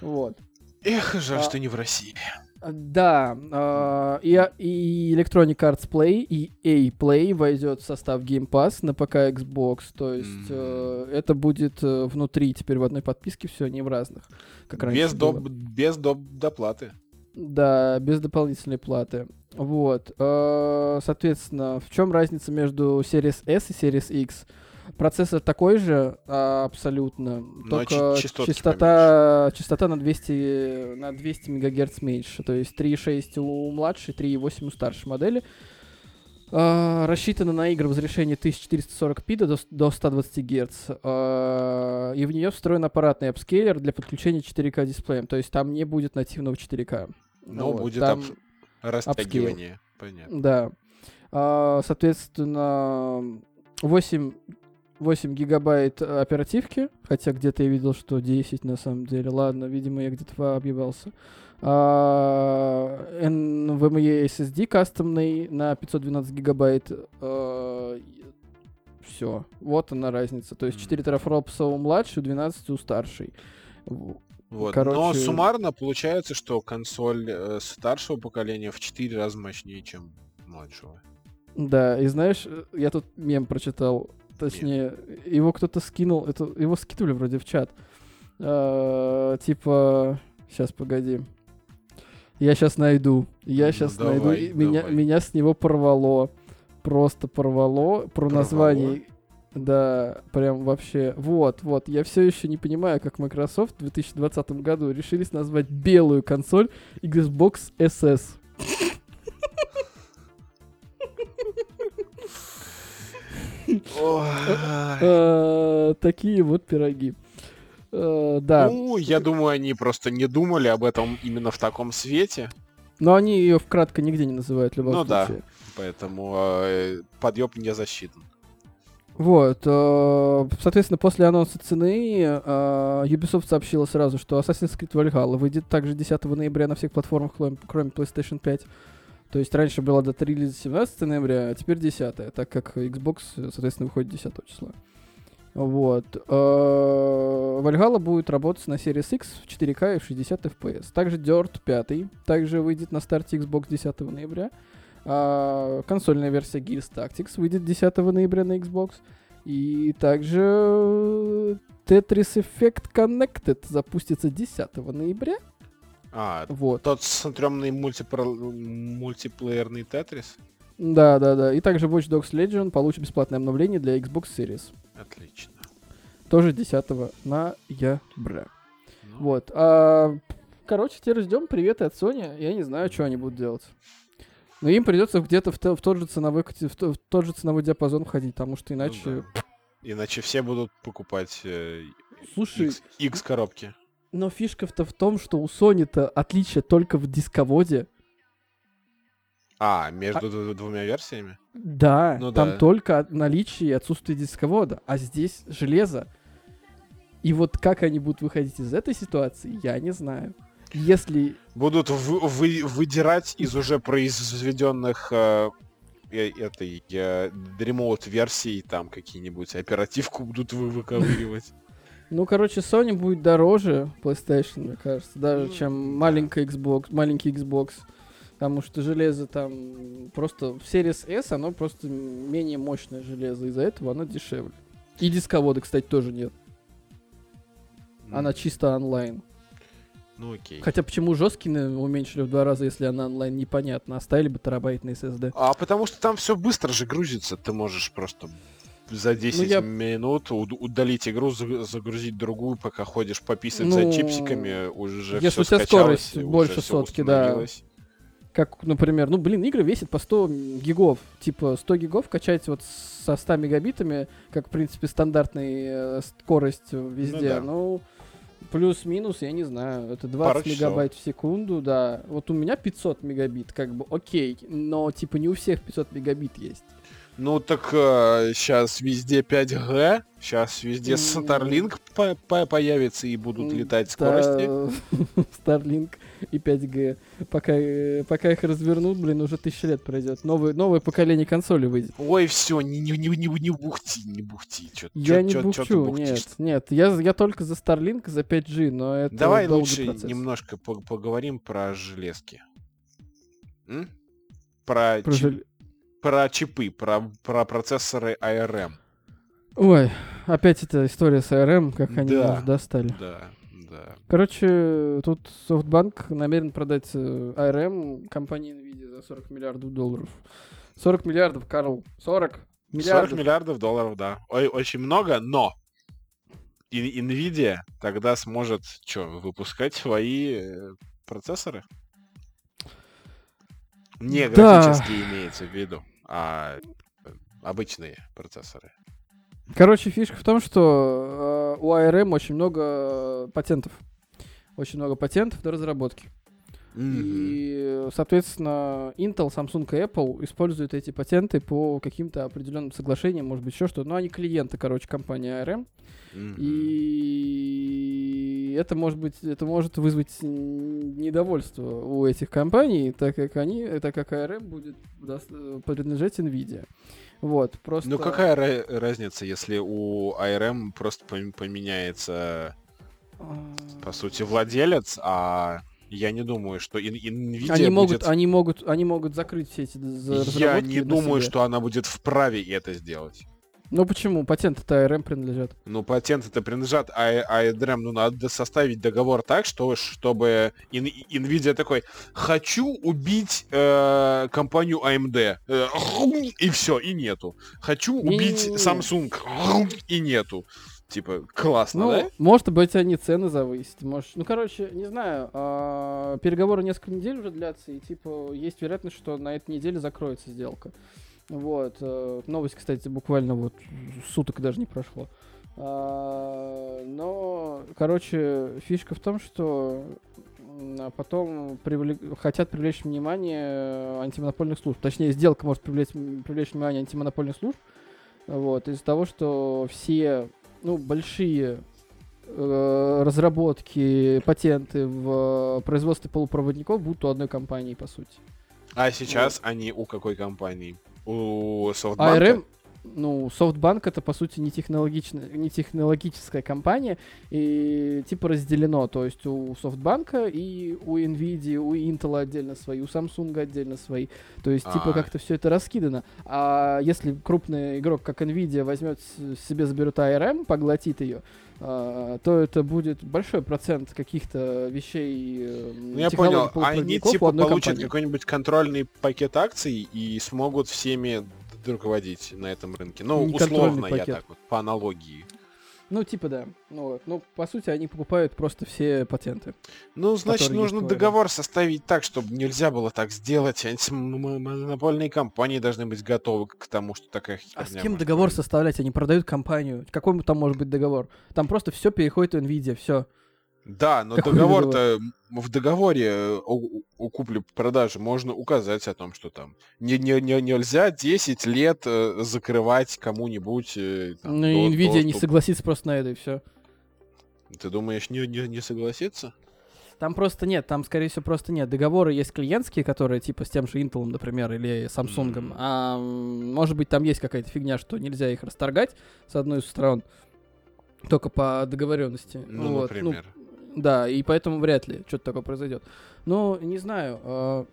Вот. Эх, жаль, А- что не в России. А, Да, а, и, и Electronic Arts Play, и EA Play войдет в состав Game Pass на ПК Xbox, то есть э, это будет э, внутри теперь в одной подписке, все, не в разных, как раньше Без, было. доп- без доп- доплаты. Да, без дополнительной платы. Вот. э, Соответственно, в чем разница между Series S и Series X? Процессор такой же а, абсолютно, Но только чи- частоты частота, частота на 200, на 200 МГц меньше. То есть 3.6 у младшей, 3.8 у старшей модели. А, рассчитана на игры в разрешении 1440p до, до 120 Гц. А, и в нее встроен аппаратный апскейлер для подключения 4К дисплеем. То есть там не будет нативного 4К. Но Вот, будет там- ап- растягивание. Понятно. да. А, соответственно, 8, 8 гигабайт оперативки, хотя где-то я видел, что 10 на самом деле. Ладно, видимо, я где-то объебался. А, NVMe SSD кастомный на 512 гигабайт. все. Вот она разница. То есть Мгм. 4 терафлопса у младшей, 12 у старшей. Вот. Но Короче- суммарно получается, что консоль э, старшего поколения в 4 раза мощнее, чем младшего. Да, и знаешь, э, я тут мем прочитал, точнее, его кто-то скинул, это его скидывали вроде в чат. А, типа, сейчас погоди. Я сейчас найду. Я Ну, сейчас давай, найду. И меня, давай. меня с него порвало. Просто порвало. Про Порвало? название. Да, прям вообще. Вот, вот. Я все еще не понимаю, как Microsoft в 2020 году решились назвать белую консоль Xbox SS. Такие вот пироги. Э, Да. Ну, я думаю, они просто не думали об этом именно в таком свете, Но они ее вкратко нигде не называют в любом Ну да. поэтому э, подъеб не засчитан. Вот, э, соответственно, после анонса цены э, Ubisoft сообщила сразу, что Assassin's Creed Valhalla выйдет также 10 ноября на всех платформах, кроме PlayStation 5. То есть раньше была дата релиза 17 ноября, а теперь 10, так как Xbox, соответственно, выходит 10 числа. Вот. Э, Valhalla будет работать на Series X в 4К и в 60 FPS. Также Dirt 5 также выйдет на старте Xbox 10 ноября. А, консольная версия Gears Tactics выйдет 10 ноября на Xbox. И также э, Tetris Effect Connected запустится 10 ноября. А, Вот. тот стрёмный мультипро- мультиплеерный Тетрис? Да, да, да. И также Watch Dogs Legion получит бесплатное обновление для Xbox Series. Отлично. Тоже 10 ноября. Ну, Вот. А, короче, теперь ждем приветы от Sony. Я не знаю, что они будут делать. Но им придется где-то в, в тот же ценовой в, в тот же ценовой диапазон входить, потому что ну иначе. да. Иначе все будут покупать э, Слушай, X, X коробки. Но фишка-то в том, что у Sony-то отличие только в дисководе. А, между д- двумя версиями? Да, Ну там да. только наличие и отсутствие дисковода, а здесь железо. И вот как они будут выходить из этой ситуации, я не знаю. Если... Будут вы- вы- выдирать из уже произведенных э, э, этой э, ремоут версий там какие-нибудь оперативку будут вы выковыривать. Ну, короче, Sony будет дороже PlayStation, мне кажется, даже Ну, чем да. маленькая Xbox, маленький Xbox. Потому что железо там просто в Series S оно просто менее мощное железо, из-за этого оно дешевле. И дисковода, кстати, тоже нет. Она М, чисто онлайн. Ну окей. Хотя почему жесткий уменьшили в два раза, если она онлайн, непонятно. Оставили бы терабайт на SSD. А потому что там все быстро же грузится. Ты можешь просто за 10 Ну, я- минут уд- удалить игру, за- загрузить другую, пока ходишь пописать за Ну, чипсиками, уже если у тебя скорость больше сотки, да. Как, например, ну, блин, игры весят по 100 гигов. Типа 100 гигов качать вот со 100 мегабитами, как, в принципе, стандартная э, скорость везде. да. Ну, плюс-минус, я не знаю, это 20 Пару часов. мегабайт в секунду, да. Вот у меня 500 мегабит, как бы, окей. Но, типа, не у всех 500 мегабит есть. Ну так сейчас везде 5G, сейчас везде. Starlink по- по- появится и будут летать скорости. Starlink и 5G. Пока, э, пока их развернут, блин, уже тысяча лет пройдет. Новое, новое поколение консоли выйдет. Ой, все, не, не, не, не, не бухти, не бухти. Чё, Я чё- не чё- чё бухчу, бухтишь? нет, нет. Я, я только за Starlink, за 5G, но это Давай лучше процесс. немножко по- поговорим про железки. М? Про, Про жел- про чипы, про, про процессоры ARM. Ой, опять эта история с ARM, как они Да. нас достали. Да, да. Короче, тут SoftBank намерен продать э, ARM компании Nvidia за 40 миллиардов долларов. 40 миллиардов, Карл. 40. Миллиардов. 40 миллиардов долларов, да. Ой, очень много, но Nvidia тогда сможет что, выпускать свои э, процессоры? Не Да. графические имеется в виду, а э, обычные процессоры. Короче, фишка в том, что э, у ARM очень много патентов. Очень много патентов до разработки. Мгм. И, соответственно, Intel, Samsung и Apple используют эти патенты по каким-то определенным соглашениям, может быть, еще что. Но они клиенты, короче, компании ARM. Мгм. И это может быть, это может вызвать недовольство у этих компаний, так как они, так как ARM будет принадлежать Nvidia. Вот, просто... Ну какая ра- разница, если у ARM просто пом- поменяется, а, по сути, владелец, а я не думаю, что Nvidia Они могут, будет... они могут, они могут закрыть все эти за- Я разработки не думаю, себе. что она будет вправе это сделать. Ну почему? Патенты-то ARM принадлежат. Ну, патенты-то принадлежат а- ARM, ну, надо составить договор так, что, чтобы Ин- Nvidia такой, хочу убить э, компанию AMD, э, и все, и нету. Хочу убить. Samsung, и нету. Типа, классно, Ну, да? может быть, они цены завысят. Может... Ну, короче, не знаю. а, переговоры несколько недель уже длятся, и типа есть вероятность, что на этой неделе закроется сделка. Вот. э, новость, кстати, буквально вот суток даже не прошло. А, но, короче, фишка в том, что а потом привлек- хотят привлечь внимание антимонопольных служб. Точнее, сделка может привлечь, привлечь внимание антимонопольных служб. Вот, из-за того, что все ну, большие э, разработки, патенты в э, производстве полупроводников будут у одной компании, по сути. А сейчас они у какой компании? У А Softbank? ARM, ну, SoftBank это, по сути, не, технологичная, не технологическая компания, и типа разделено, то есть у SoftBank и у Nvidia, у Intel отдельно свои, у Samsung отдельно свои, то есть типа А. как-то все это раскидано. А если крупный игрок, как Nvidia, возьмет себе, заберет ARM, поглотит ее, а, то это будет большой процент каких-то вещей, э, Ну, я понял, они полупроводников у типа получат какой-нибудь контрольный пакет акций и смогут всеми руководить на этом рынке. Ну, условно, я так вот, по аналогии. Ну, типа да. Ну, вот. ну, по сути, они покупают просто все патенты. Ну, значит, нужно договор составить так, чтобы нельзя было так сделать. Антимонопольные компании должны быть готовы к тому, что такая А с херня кем договор произойти. составлять? Они продают компанию. Какой там может быть договор? Там просто все переходит в Nvidia, все. Да, но договор-то в договоре э, о, о купле-продаже можно указать о том, что там не, не, не- нельзя 10 лет э, закрывать кому-нибудь. э, там, Ну до- Nvidia не доступ. согласится просто на это и все. Ты думаешь, не, не, не согласится? Там просто нет, там, скорее всего, просто нет. Договоры есть клиентские, которые типа с тем же Intel, например, или Samsung. Мгм. А может быть, там есть какая-то фигня, что нельзя их расторгать с одной из сторон. Только по договоренности. Ну, Вот, например. Да, и поэтому вряд ли что-то такое произойдет. Но не знаю. а,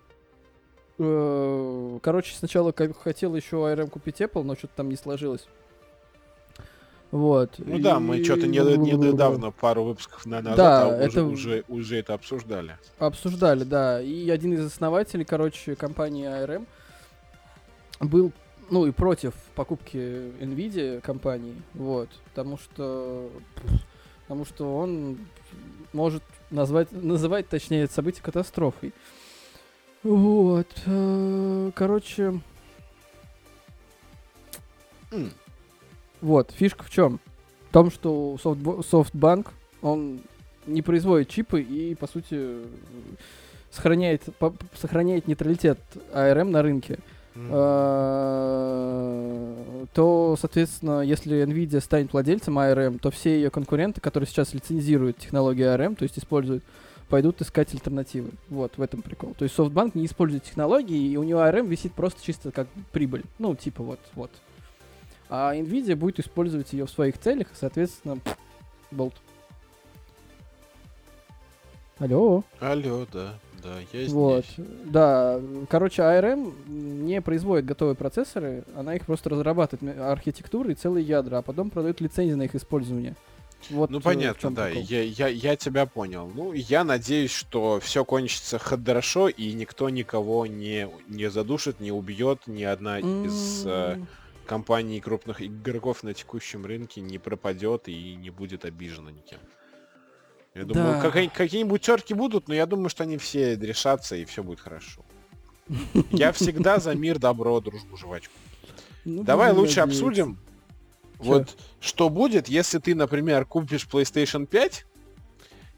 э, Короче, сначала хотел еще ARM купить Apple, но что-то там не сложилось. Вот. Ну да, мы что-то не, не недавно, пару выпусков на- назад, Да, а уже, это- уже, уже это обсуждали. Обсуждали, да. И один из основателей, короче, компании ARM был, ну и против покупки Nvidia компании, вот, потому что, потому что он может назвать, называть, точнее, это событие катастрофой. Вот, э, короче, вот, фишка в чем? В том, что SoftBank, он не производит чипы и, по сути, сохраняет, по- сохраняет нейтралитет ARM на рынке. М. Э, то, соответственно, если Nvidia станет владельцем ARM, то все ее конкуренты, которые сейчас лицензируют технологию ARM, то есть используют, пойдут искать альтернативы. Вот, в этом прикол. То есть SoftBank не использует технологии, и у него ARM висит просто чисто как прибыль. Ну, типа вот, вот. А Nvidia будет использовать ее в своих целях, и, соответственно, болт. Алло. Алло, да, да, здесь. Вот, да. Короче, ARM не производит готовые процессоры, она их просто разрабатывает архитектуры и целые ядра, а потом продает лицензии на их использование. Вот Ну э, понятно, да, я, я, я тебя понял. Ну, я надеюсь, что все кончится хорошо, и никто никого не, не задушит, не убьет, ни одна из э, компаний крупных игроков на текущем рынке не пропадет и не будет обижена никем. Я думаю, Да. какие- какие-нибудь терки будут, но я думаю, что они все решатся и все будет хорошо. Я всегда за мир, добро, дружбу, жвачку. Ну, Давай лучше надеяться. обсудим, вот что будет, если ты, например, купишь PlayStation 5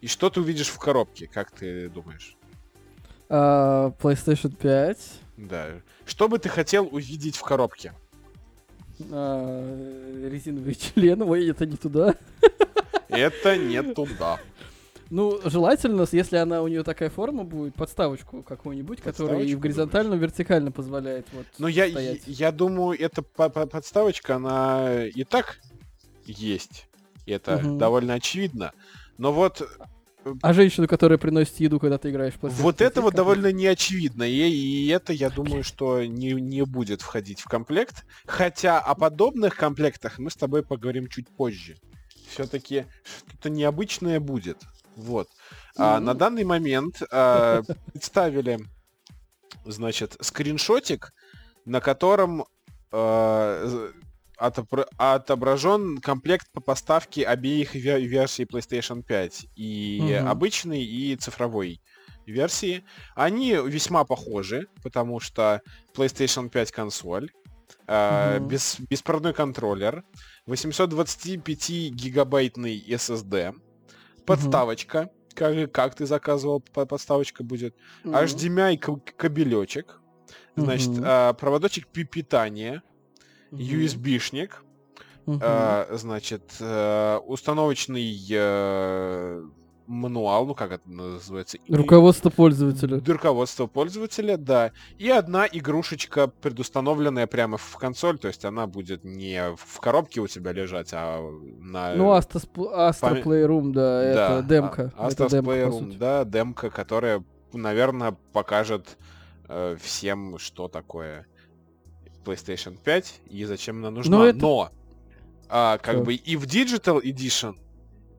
и что ты увидишь в коробке, как ты думаешь? А, PlayStation 5. Да. Что бы ты хотел увидеть в коробке? а, резиновые члены. Ой, это не туда. Это не туда. Ну, желательно, если она у нее такая форма будет, подставочку какую-нибудь, которая и в горизонтально, и вертикально позволяет вот Но я, стоять. я думаю, эта по- по- подставочка, она и так есть. Это Мгм. довольно очевидно. Но вот, А женщину, которая приносит еду, когда ты играешь в PlayStation вот 5, это вот довольно неочевидно. И, и это, я думаю, что не, не будет входить в комплект. Хотя о подобных комплектах мы с тобой поговорим чуть позже. Все-таки что-то необычное будет. Вот. А, Ну. на данный момент а, представили, значит, скриншотик, на котором а, отображен комплект по поставке обеих ве- версий PlayStation 5. И Мгм. обычной, и цифровой версии. Они весьма похожи, потому что PlayStation 5 консоль, Мгм. без, беспроводной контроллер, 825 гигабайтный SSD, подставочка, как, как ты заказывал, по- подставочка будет, Мгм. HDMI кабелечек, значит, Мгм. а, проводочек пи- питания, Мгм. USB-шник, Мгм. а, значит, э, установочный э, мануал, ну как это называется? Руководство пользователя. Руководство пользователя, да. И одна игрушечка, предустановленная прямо в консоль, то есть она будет не в коробке у тебя лежать, а на... Ну, Astra, Astra Playroom, да, это демка. а- это демка, Playroom, да, демка, которая, наверное, покажет э, всем, что такое PlayStation 5 и зачем она нужна. Ну, это- Но а, как Чё? бы и в Digital Edition,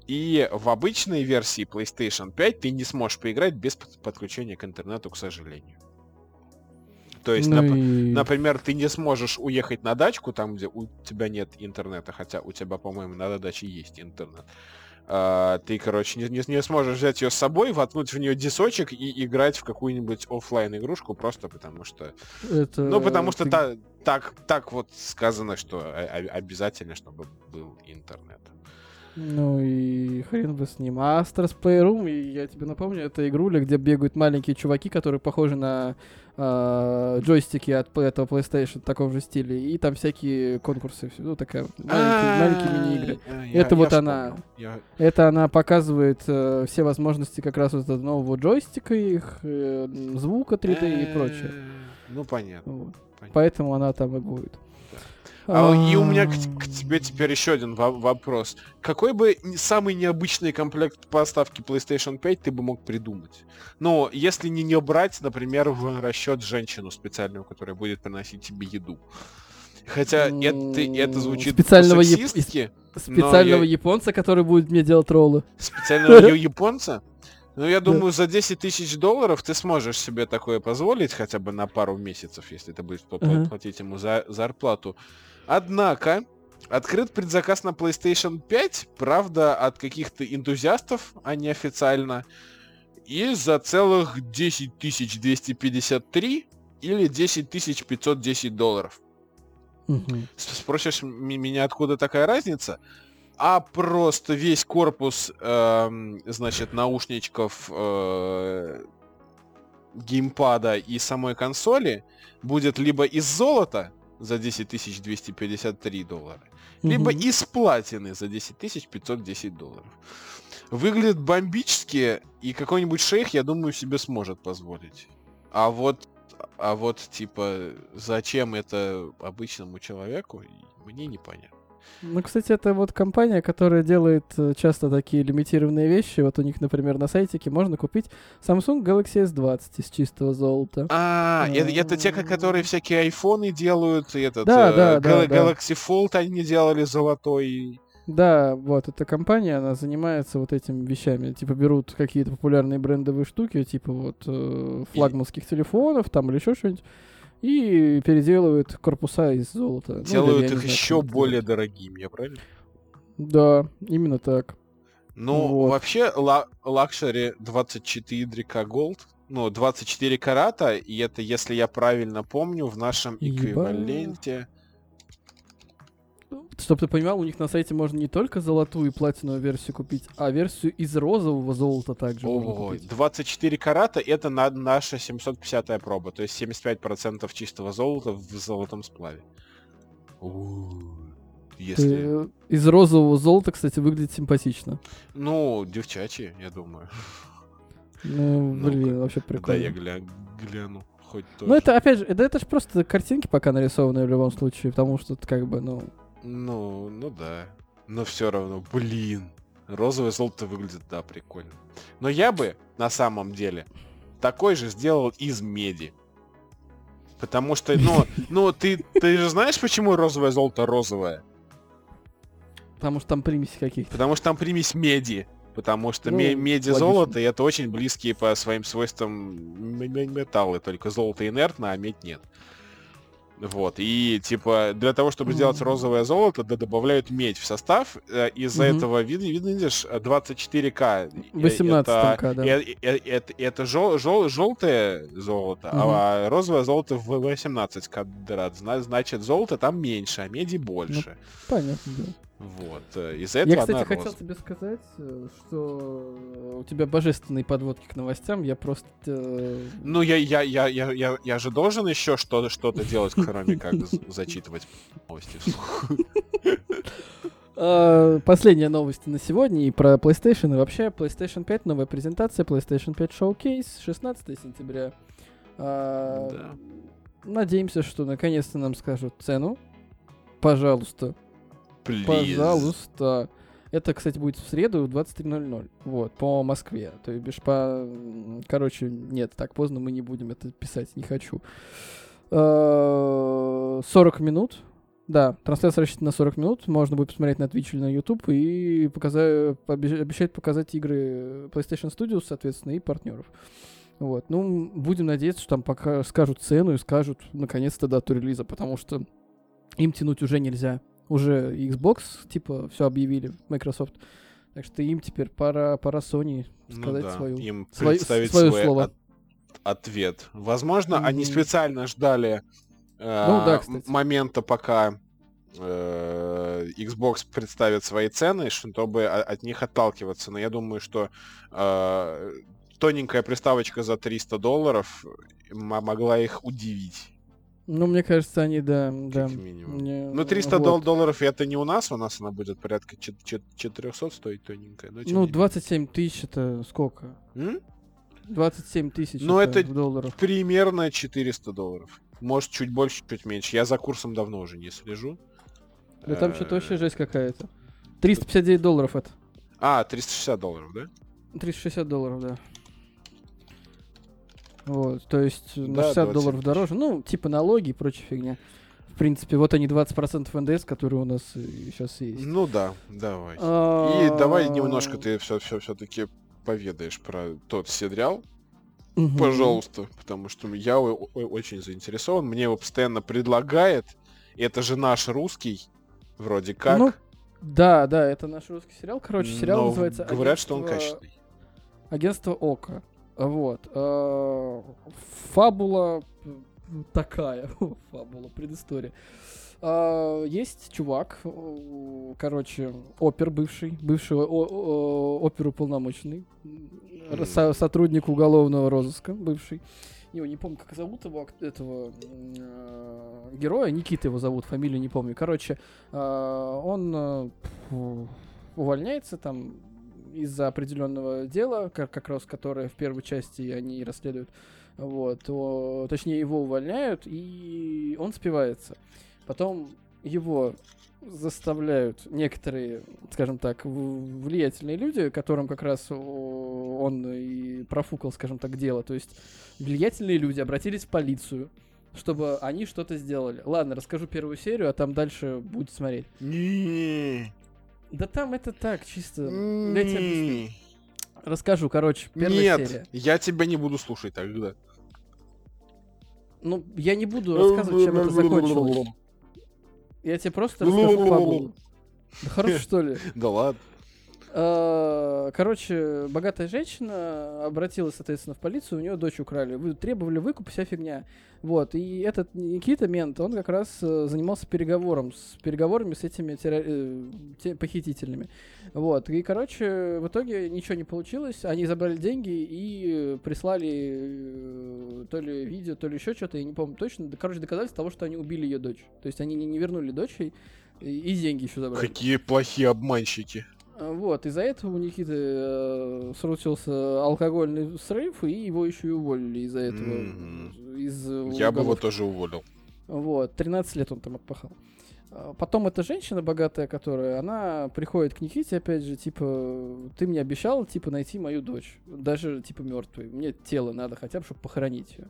и в обычной версии PlayStation 5 ты не сможешь поиграть без под- подключения к интернету, к сожалению. То есть, Ну нап- и- например, ты не сможешь уехать на дачку, там, где у тебя нет интернета, хотя у тебя, по-моему, на даче есть интернет. А, ты, короче, не, не- не сможешь взять ее с собой, воткнуть в нее дисочек и играть в какую-нибудь оффлайн игрушку просто потому что... это Ну, потому что ты- та- так, так вот сказано, что обязательно, чтобы был интернет. Ну и хрен бы с ним. А Astra Playroom, и я тебе напомню, это игруля, где бегают маленькие чуваки, которые похожи на а, джойстики от этого PlayStation, такого же стиле. И там всякие конкурсы, ну такая маленькие, маленькие мини-игры. А, Это вот она. Это она показывает э, все возможности как раз вот этого нового джойстика, их э, звука 3D и прочее. Э, Ну, понятно. Вот. понятно. Поэтому она там и будет. А, и у меня к, к тебе теперь еще один во- вопрос. Какой бы самый необычный комплект поставки PlayStation 5 ты бы мог придумать? Ну, если не, не брать, например, в расчет женщину специальную, которая будет приносить тебе еду. Хотя это, это звучит специального яп- по-сексистски. Специального я- японца, который будет мне делать роллы. Специального японца? Ну, я думаю, за 10 тысяч долларов ты сможешь себе такое позволить хотя бы на пару месяцев, если ты будешь платить ему за зарплату. Однако, открыт предзаказ на PlayStation 5, правда, от каких-то энтузиастов, а не официально, и за целых 10 253 или 10 510 долларов. С- Спросишь меня, откуда такая разница? А просто весь корпус, эм, значит, наушничков, э, геймпада и самой консоли будет либо из золота за 10 253 доллара, либо Мгм. из платины за 10 510 долларов. Выглядит бомбически, и какой-нибудь шейх, я думаю, себе сможет позволить. А вот, а вот, типа, зачем это обычному человеку, мне непонятно. Ну, кстати, это вот компания, которая делает э, часто такие лимитированные вещи. Вот у них, например, на сайтике можно купить Samsung Galaxy S20 из чистого золота. А, это, это те, ко- которые всякие айфоны делают, и этот Да, э, да, да, Gal- да. Galaxy Fold они делали золотой. Да, вот эта компания, она занимается вот этими вещами. Типа берут какие-то популярные брендовые штуки, типа вот э, флагманских телефонов там или еще что-нибудь. И переделывают корпуса из золота. Ну, Делают не их знаю, еще более делать. дорогими, я правильно? Да, именно так. Ну, Вот. вообще, lu- luxury 24K Gold, ну, 24 карата, и это, если я правильно помню, в нашем эквиваленте... Чтоб ты понимал, у них на сайте можно не только золотую и платиновую версию купить, а версию из розового золота также можно Ой, купить. 24 карата это на, наша 750 проба, то есть 75% чистого золота в золотом сплаве. У, Если... Ты- Из розового золота, кстати, выглядит симпатично. Ну, девчачьи, я думаю. Ну, блин, вообще Да, прикольно. я гля- гляну. Хоть Ну, тоже. это, опять же, это, это же просто картинки пока нарисованные в любом случае, потому что как бы, ну... Ну, ну да. Но все равно, блин. Розовое золото выглядит, да, прикольно. Но я бы, на самом деле, такой же сделал из меди. Потому что, ну, ну ты, ты же знаешь, почему розовое золото розовое? Потому что там примеси каких-то. Потому что там примесь меди. Потому что Ну, ме- меди золото это очень близкие по своим свойствам металлы. Только золото инертно, а медь нет. Вот, и типа для того, чтобы сделать Мгм. розовое золото, да, добавляют медь в состав. э, Из-за Мгм. этого видно, видишь, э, 24к. э, 18 это, ка, да. э- э- э- это, это жел- жел- желтое золото, а розовое золото в 18 квадрат. Зна- Значит, золото там меньше, а меди больше. Понятно, да. Вот. э, Из-за этого Я, кстати, хотел тебе сказать, э, что э, у тебя божественные подводки к новостям. Я просто... Ну, я, я, я, я, я, я же должен еще что-то, что-то делать, кроме как зачитывать новости вслух. э, Последняя новость на сегодня и про PlayStation, и вообще PlayStation 5, новая презентация, PlayStation 5 Showcase, 16 сентября. А, Да. Надеемся, что наконец-то нам скажут цену. Пожалуйста, Please. Пожалуйста. Это, кстати, будет в среду в 23.00. Вот, по Москве. То есть, по... Короче, нет, так поздно мы не будем это писать, не хочу. Э, 40 минут. Да, трансляция рассчитана на 40 минут. Можно будет посмотреть на Twitch или на YouTube и показа- обещ- обещают показать игры PlayStation Studios, соответственно, и партнеров. Вот. Ну, будем надеяться, что там пока скажут цену и скажут, наконец-то, дату релиза, потому что им тянуть уже нельзя уже Xbox, типа, все объявили, Microsoft. Так что им теперь пора, пора Sony Ну сказать да, свою. им представить свое свой слово. от- ответ. Возможно, они Мгм. специально ждали э, Ну да, кстати. момента, пока э, Xbox представит свои цены, чтобы от них отталкиваться. Но я думаю, что э, тоненькая приставочка за 300 долларов могла их удивить. Ну, мне кажется, они, да, да. Минимум. не- Ну, 300 вот. дол- долларов это не у нас, у нас она будет порядка чет- чет- 400 стоить тоненькая. Но Ну, не менее. 27 тысяч это сколько? М? 27 тысяч Ну, это- в долларах. Примерно 400 долларов. Может, чуть больше, чуть меньше. Я за курсом давно уже не слежу. Да там Э, что-то вообще жесть какая-то. 359 долларов это. А, 360 долларов, да? 360 долларов, да. Вот, то есть на Да, 60 27 долларов дороже. Ну, типа налоги и прочая фигня. В принципе, вот они 20% НДС, которые у нас сейчас есть. Ну да, давай. И А, давай немножко ты все, все, все-таки поведаешь про тот сериал, Мгм. пожалуйста, потому что я очень заинтересован. Мне его постоянно предлагает. Это же наш русский, вроде как. Ну, Да, да, это наш русский сериал. Короче, сериал но называется Говорят, что он «Агентство- качественный. Агентство Ока. Вот. э, Фабула такая. Фабула, предыстория. А, Есть чувак, э, короче, опер бывший, бывший оперуполномоченный, со- сотрудник уголовного розыска бывший. Его не помню, как зовут его, этого э, героя, Никита его зовут, фамилию не помню. Короче, э, он э, увольняется там из-за определенного дела, как, как раз которое в первой части они расследуют. Вот, то- точнее, его увольняют, и он спивается. Потом его заставляют некоторые, скажем так, влиятельные люди, которым как раз он и профукал, скажем так, дело. То есть влиятельные люди обратились в полицию, чтобы они что-то сделали. Ладно, расскажу первую серию, а там дальше будете смотреть. Да там это так, чисто. Я тебе объясню. не. Расскажу, короче, первая Нет, серия. я тебя не буду слушать тогда. Ну, я не буду рассказывать, чем это закончилось. Я тебе просто расскажу фабулу. Да хорошо, что ли? Да ладно. А, Короче, богатая женщина обратилась, соответственно, в полицию, у нее дочь украли. Вы требовали выкуп, вся фигня. Вот, и этот Никита Мент, он как раз э, занимался переговором, с переговорами с этими терро- э, те- похитителями. Вот, и, короче, в итоге ничего не получилось, они забрали деньги и прислали э, то ли видео, то ли еще что-то, я не помню точно, короче, доказательство того, что они убили ее дочь. То есть они не, вернули дочь и деньги еще забрали. Какие плохие обманщики. А, Вот, из-за этого у Никиты э, срутился алкогольный срыв, и его еще и уволили из-за этого. Мгм. Из э, Я бы его уголовки. тоже уволил. Вот, 13 лет он там отпахал. А Потом эта женщина богатая, которая, она приходит к Никите, опять же, типа, ты мне обещал, типа, найти мою дочь, даже, типа, мертвой. Мне тело надо хотя бы, чтобы похоронить ее.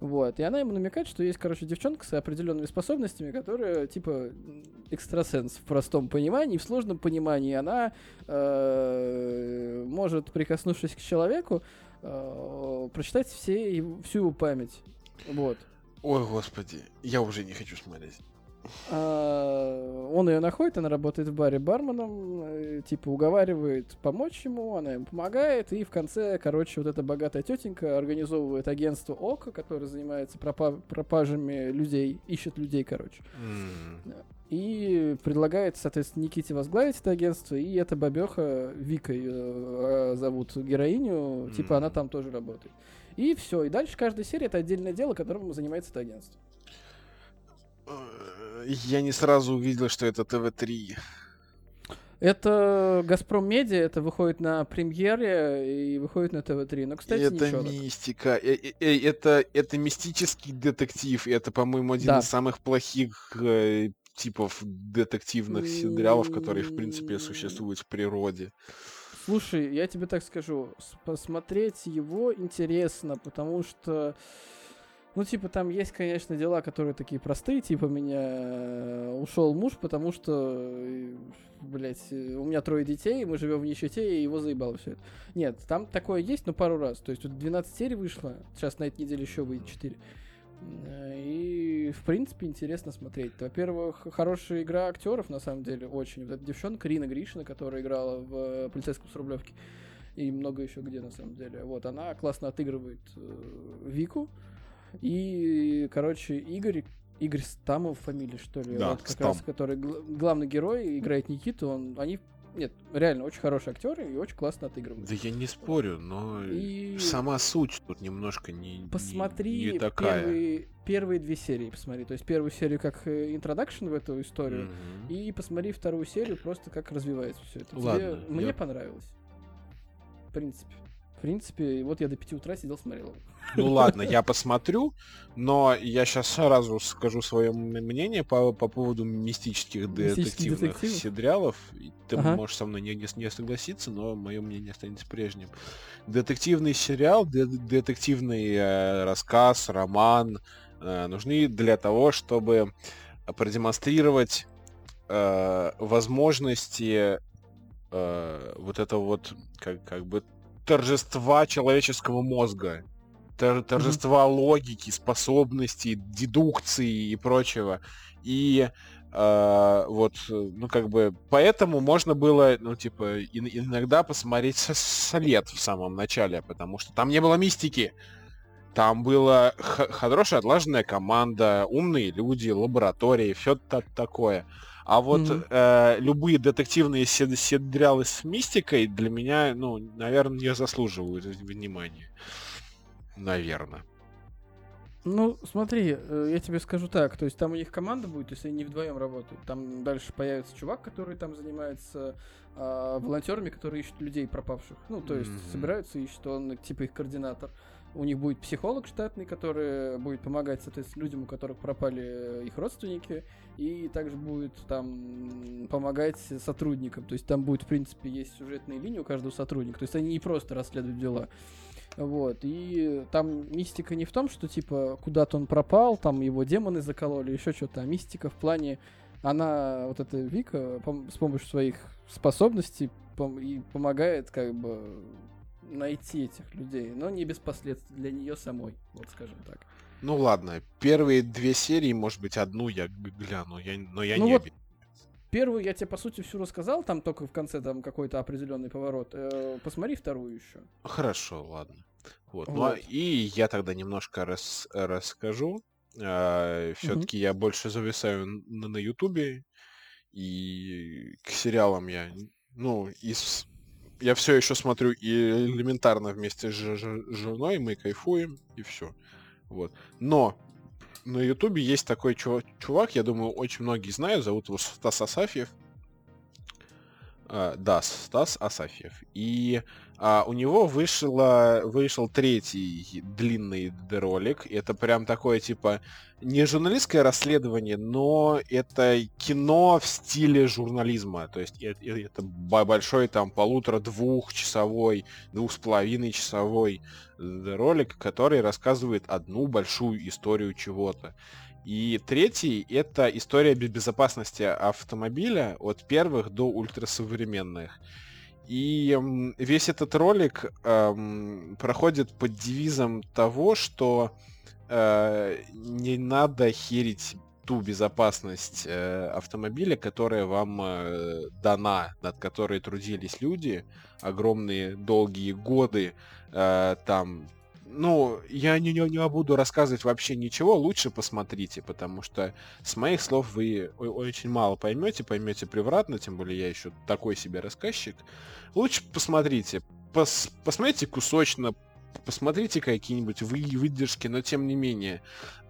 Вот, и она ему намекает, что есть, короче, девчонка с определенными способностями, которая, типа, экстрасенс в простом понимании, в сложном понимании. Она э, может, прикоснувшись к человеку, э, прочитать все всю его память. Вот. Ой, господи, я уже не хочу смотреть. А, он ее находит, она работает в баре барменом, э, типа уговаривает помочь ему, она ему помогает, и в конце, короче, вот эта богатая тетенька организовывает агентство ОКО, которое занимается пропа- пропажами людей, ищет людей, короче. И предлагает, соответственно, Никите возглавить это агентство, и эта бабеха, Вика ее э, зовут героиню, типа она там тоже работает. И все, и дальше каждая серия это отдельное дело, которым занимается это агентство. Я не сразу увидел, что это ТВ-3. Это Газпром Медиа, это выходит на премьере и выходит на ТВ-3. Но, кстати, это ничего. мистика. Э, э, э, Это, это мистический детектив. и Это, по-моему, один Да. из самых плохих э, типов детективных сериалов, которые, в принципе, существуют в природе. Слушай, я тебе так скажу, посмотреть его интересно, потому что, ну, типа, там есть, конечно, дела, которые такие простые, типа, меня ушел муж, потому что, блять, у меня трое детей, мы живем в нищете, и его заебало все это. Нет, там такое есть, но пару раз. То есть тут 12 серий вышло, сейчас на этой неделе еще выйдет 4. И, в принципе, интересно смотреть. Во-первых, хорошая игра актеров, на самом деле, очень. Вот эта девчонка Рина Гришина, которая играла в э, полицейском с Рублевки, и много еще где, на самом деле. Вот, она классно отыгрывает э, Вику. И, короче, Игорь, Игорь Стамов фамилия, что ли, Да, вот как Стам. раз, который гл- главный герой, играет Никиту, он, они, нет, реально очень хорошие актеры и очень классно отыгрывают. Да я не спорю, но И сама суть тут немножко не, не- посмотри не такая. первые, первые две серии, посмотри. То есть первую серию как интродакшн в эту историю, Мгм. и посмотри вторую серию просто как развивается все это. Тебе- Ладно, мне я- понравилось. В принципе. В принципе, вот я до 5 утра сидел, смотрел. Ну ладно, я посмотрю, но я сейчас сразу скажу свое мнение по, по поводу мистических детективных детективов? сериалов. Ты Ага. можешь со мной не, не, не согласиться, но мое мнение останется прежним. Детективный сериал, де- детективный э, рассказ, роман э, нужны для того, чтобы продемонстрировать э, возможности э, вот этого вот как, как бы торжества человеческого мозга, тор- торжества логики, способностей, дедукции и прочего. И э, вот, ну как бы, поэтому можно было, ну типа, ин- иногда посмотреть след в самом начале, потому что там не было мистики. Там была хорошая отлаженная команда, умные люди, лаборатории, все такое. А вот Мгм. э, любые детективные сед- сериалы с мистикой для меня, ну, наверное, не заслуживают внимания. Наверное. Ну, смотри, э, я тебе скажу так, то есть там у них команда будет, если они вдвоем работают. Там дальше появится чувак, который там занимается а, волонтерами, которые ищут людей пропавших. Ну, то есть Мгм. собираются, ищут, он типа их координатор. У них будет психолог штатный, который будет помогать, соответственно, людям, у которых пропали э, их родственники, и также будет там помогать сотрудникам. То есть там будет, в принципе, есть сюжетные линии у каждого сотрудника. То есть они не просто расследуют дела. Вот, и там мистика не в том, что, типа, куда-то он пропал, там его демоны закололи, еще что-то, а мистика в плане, она, вот эта Вика, пом- с помощью своих способностей пом- и помогает, как бы, найти этих людей, но не без последствий для нее самой, вот скажем так. Ну ладно, первые две серии, может быть, одну я гляну, я, но я Ну не вот. Первую я тебе, по сути, всю рассказал, там только в конце там какой-то определенный поворот. Э, посмотри вторую еще. Хорошо, ладно. Вот. Ну, а- Вот. и я тогда немножко рас- расскажу. Все-таки я больше зависаю на Ютубе, и к сериалам я, ну, из... Я все еще смотрю и элементарно вместе с женой, мы кайфуем, и все. Вот. Но на Ютубе есть такой чува- чувак, я думаю, очень многие знают, зовут его Стас Асафьев. А, да, Стас Асафьев. И а, у него вышло, вышел третий длинный ролик. Это прям такое, типа, не журналистское расследование, но это кино в стиле журнализма. То есть э- э- это бо- большой там полутора-двухчасовой, двух с половиной часовой ролик, который рассказывает одну большую историю чего-то. И третий — это история бе- безопасности автомобиля от первых до ультрасовременных. И весь этот ролик эм, проходит под девизом того, что э, не надо херить ту безопасность э, автомобиля, которая вам э, дана, над которой трудились люди огромные долгие годы, э, там ну, я не, не, не буду рассказывать вообще ничего, лучше посмотрите, потому что с моих слов вы очень мало поймете, поймете превратно, тем более я еще такой себе рассказчик. Лучше посмотрите, пос- посмотрите кусочно, посмотрите какие-нибудь вы, выдержки, но тем не менее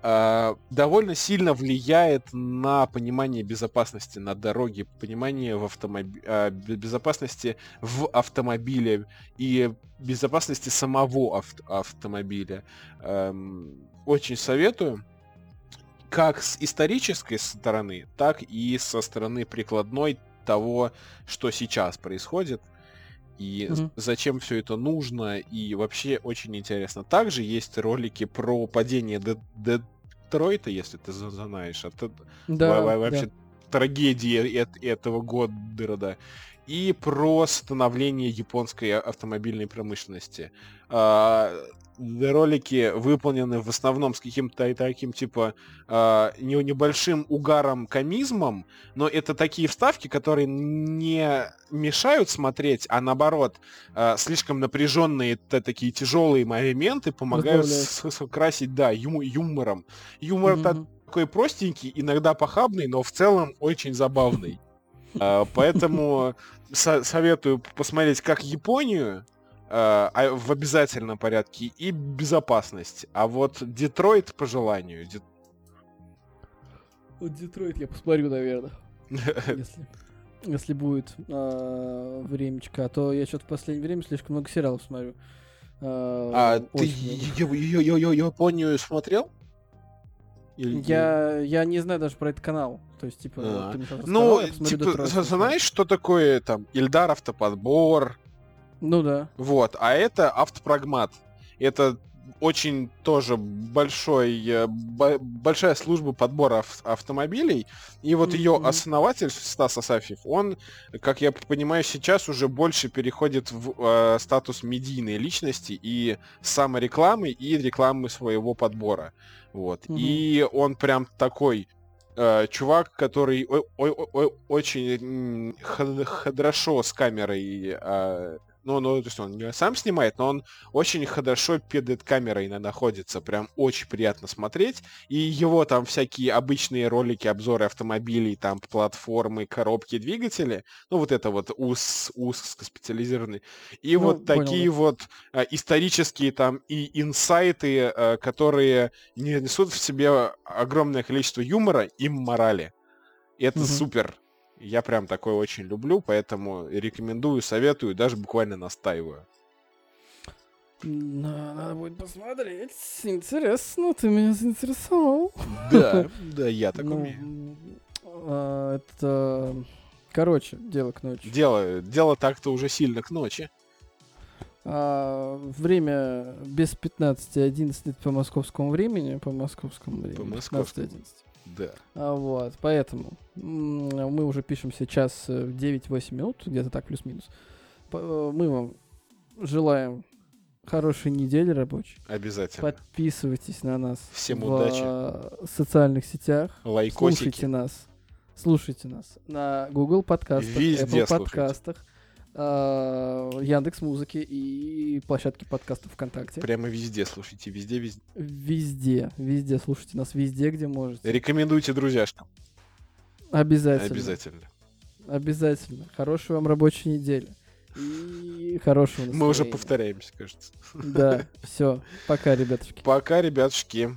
а, довольно сильно влияет на понимание безопасности на дороге, понимание в автомобиле, безопасности в автомобиле и безопасности самого авт- автомобиля. Эм, очень советую. Как с исторической стороны, так и со стороны прикладной того, что сейчас происходит и Мгм. зачем все это нужно, и вообще очень интересно. Также есть ролики про падение Де- Детройта, если ты знаешь. Это Да, во- во- да. вообще трагедия эт- этого года. И про становление японской а- автомобильной промышленности. А, Ролики выполнены в основном с каким-то таким типа не- небольшим угаром комизмом, но это такие вставки, которые не мешают смотреть, а наоборот а, слишком напряженные т- такие тяжелые моменты помогают скрасить, да, ю- юмором. Юмор Мгм. такой простенький, иногда похабный, но в целом очень забавный. Поэтому со- советую посмотреть как Японию а, а в обязательном порядке и безопасность. А вот Детройт по желанию. Дет- Вот Детройт я посмотрю, наверное. если, если будет а, времечко. А то я что-то в последнее время слишком много сериалов смотрю. А, А ты Я- Японию смотрел? Или- Я, я не знаю даже про этот канал. То есть, типа, А. ты мне Ну, типа, знаешь, что такое там Ильдар автоподбор? Ну да. Вот, а это автопрогмат. Это очень тоже большой, э, бо- большая служба подбора ав- автомобилей. И вот ее Мгм. основатель Стас Асафьев, он, как я понимаю, сейчас уже больше переходит в э, статус медийной личности и саморекламы, и рекламы своего подбора. Вот. Мгм. И он прям такой э, чувак, который о- о- о- очень хорошо с камерой э, ну, ну, то есть он не сам снимает, но он очень хорошо перед камерой на- находится. Прям очень приятно смотреть. И его там всякие обычные ролики, обзоры автомобилей, там платформы, коробки, двигатели. Ну, вот это вот уз, узкоспециализированный. И Ну, вот понял, такие вот э, исторические там и инсайты, э, которые не несут в себе огромное количество юмора и морали. И это Мгм. супер. Я прям такое очень люблю, поэтому рекомендую, советую, даже буквально настаиваю. На- Надо будет посмотреть. Интересно, ты меня заинтересовал. Да, да, я так Ну, умею. а, это... Короче, дело к ночи. Дело, дело так-то уже сильно к ночи. А, время без 15.11 по московскому времени. По московскому времени. По московскому. 15:11. Да. А, вот, поэтому мы уже пишем сейчас э, 9-8 минут, где-то так, плюс-минус. Э, Мы вам желаем Хорошей недели рабочей. Обязательно. Подписывайтесь на нас Всем в удачи. э, социальных сетях. Лайкосики. Слушайте нас. Слушайте нас на Google подкастах, Везде Apple слушайте. подкастах, Яндекс Музыки и площадке подкастов ВКонтакте. Прямо везде слушайте, везде, везде. Везде, везде слушайте нас, везде, где можете. Рекомендуйте друзьяшкам. Обязательно. Обязательно. Обязательно. Хорошей вам рабочей недели. И хорошего Мы уже настроения. повторяемся, кажется. Да, все. Пока, ребятушки. Пока, ребятушки.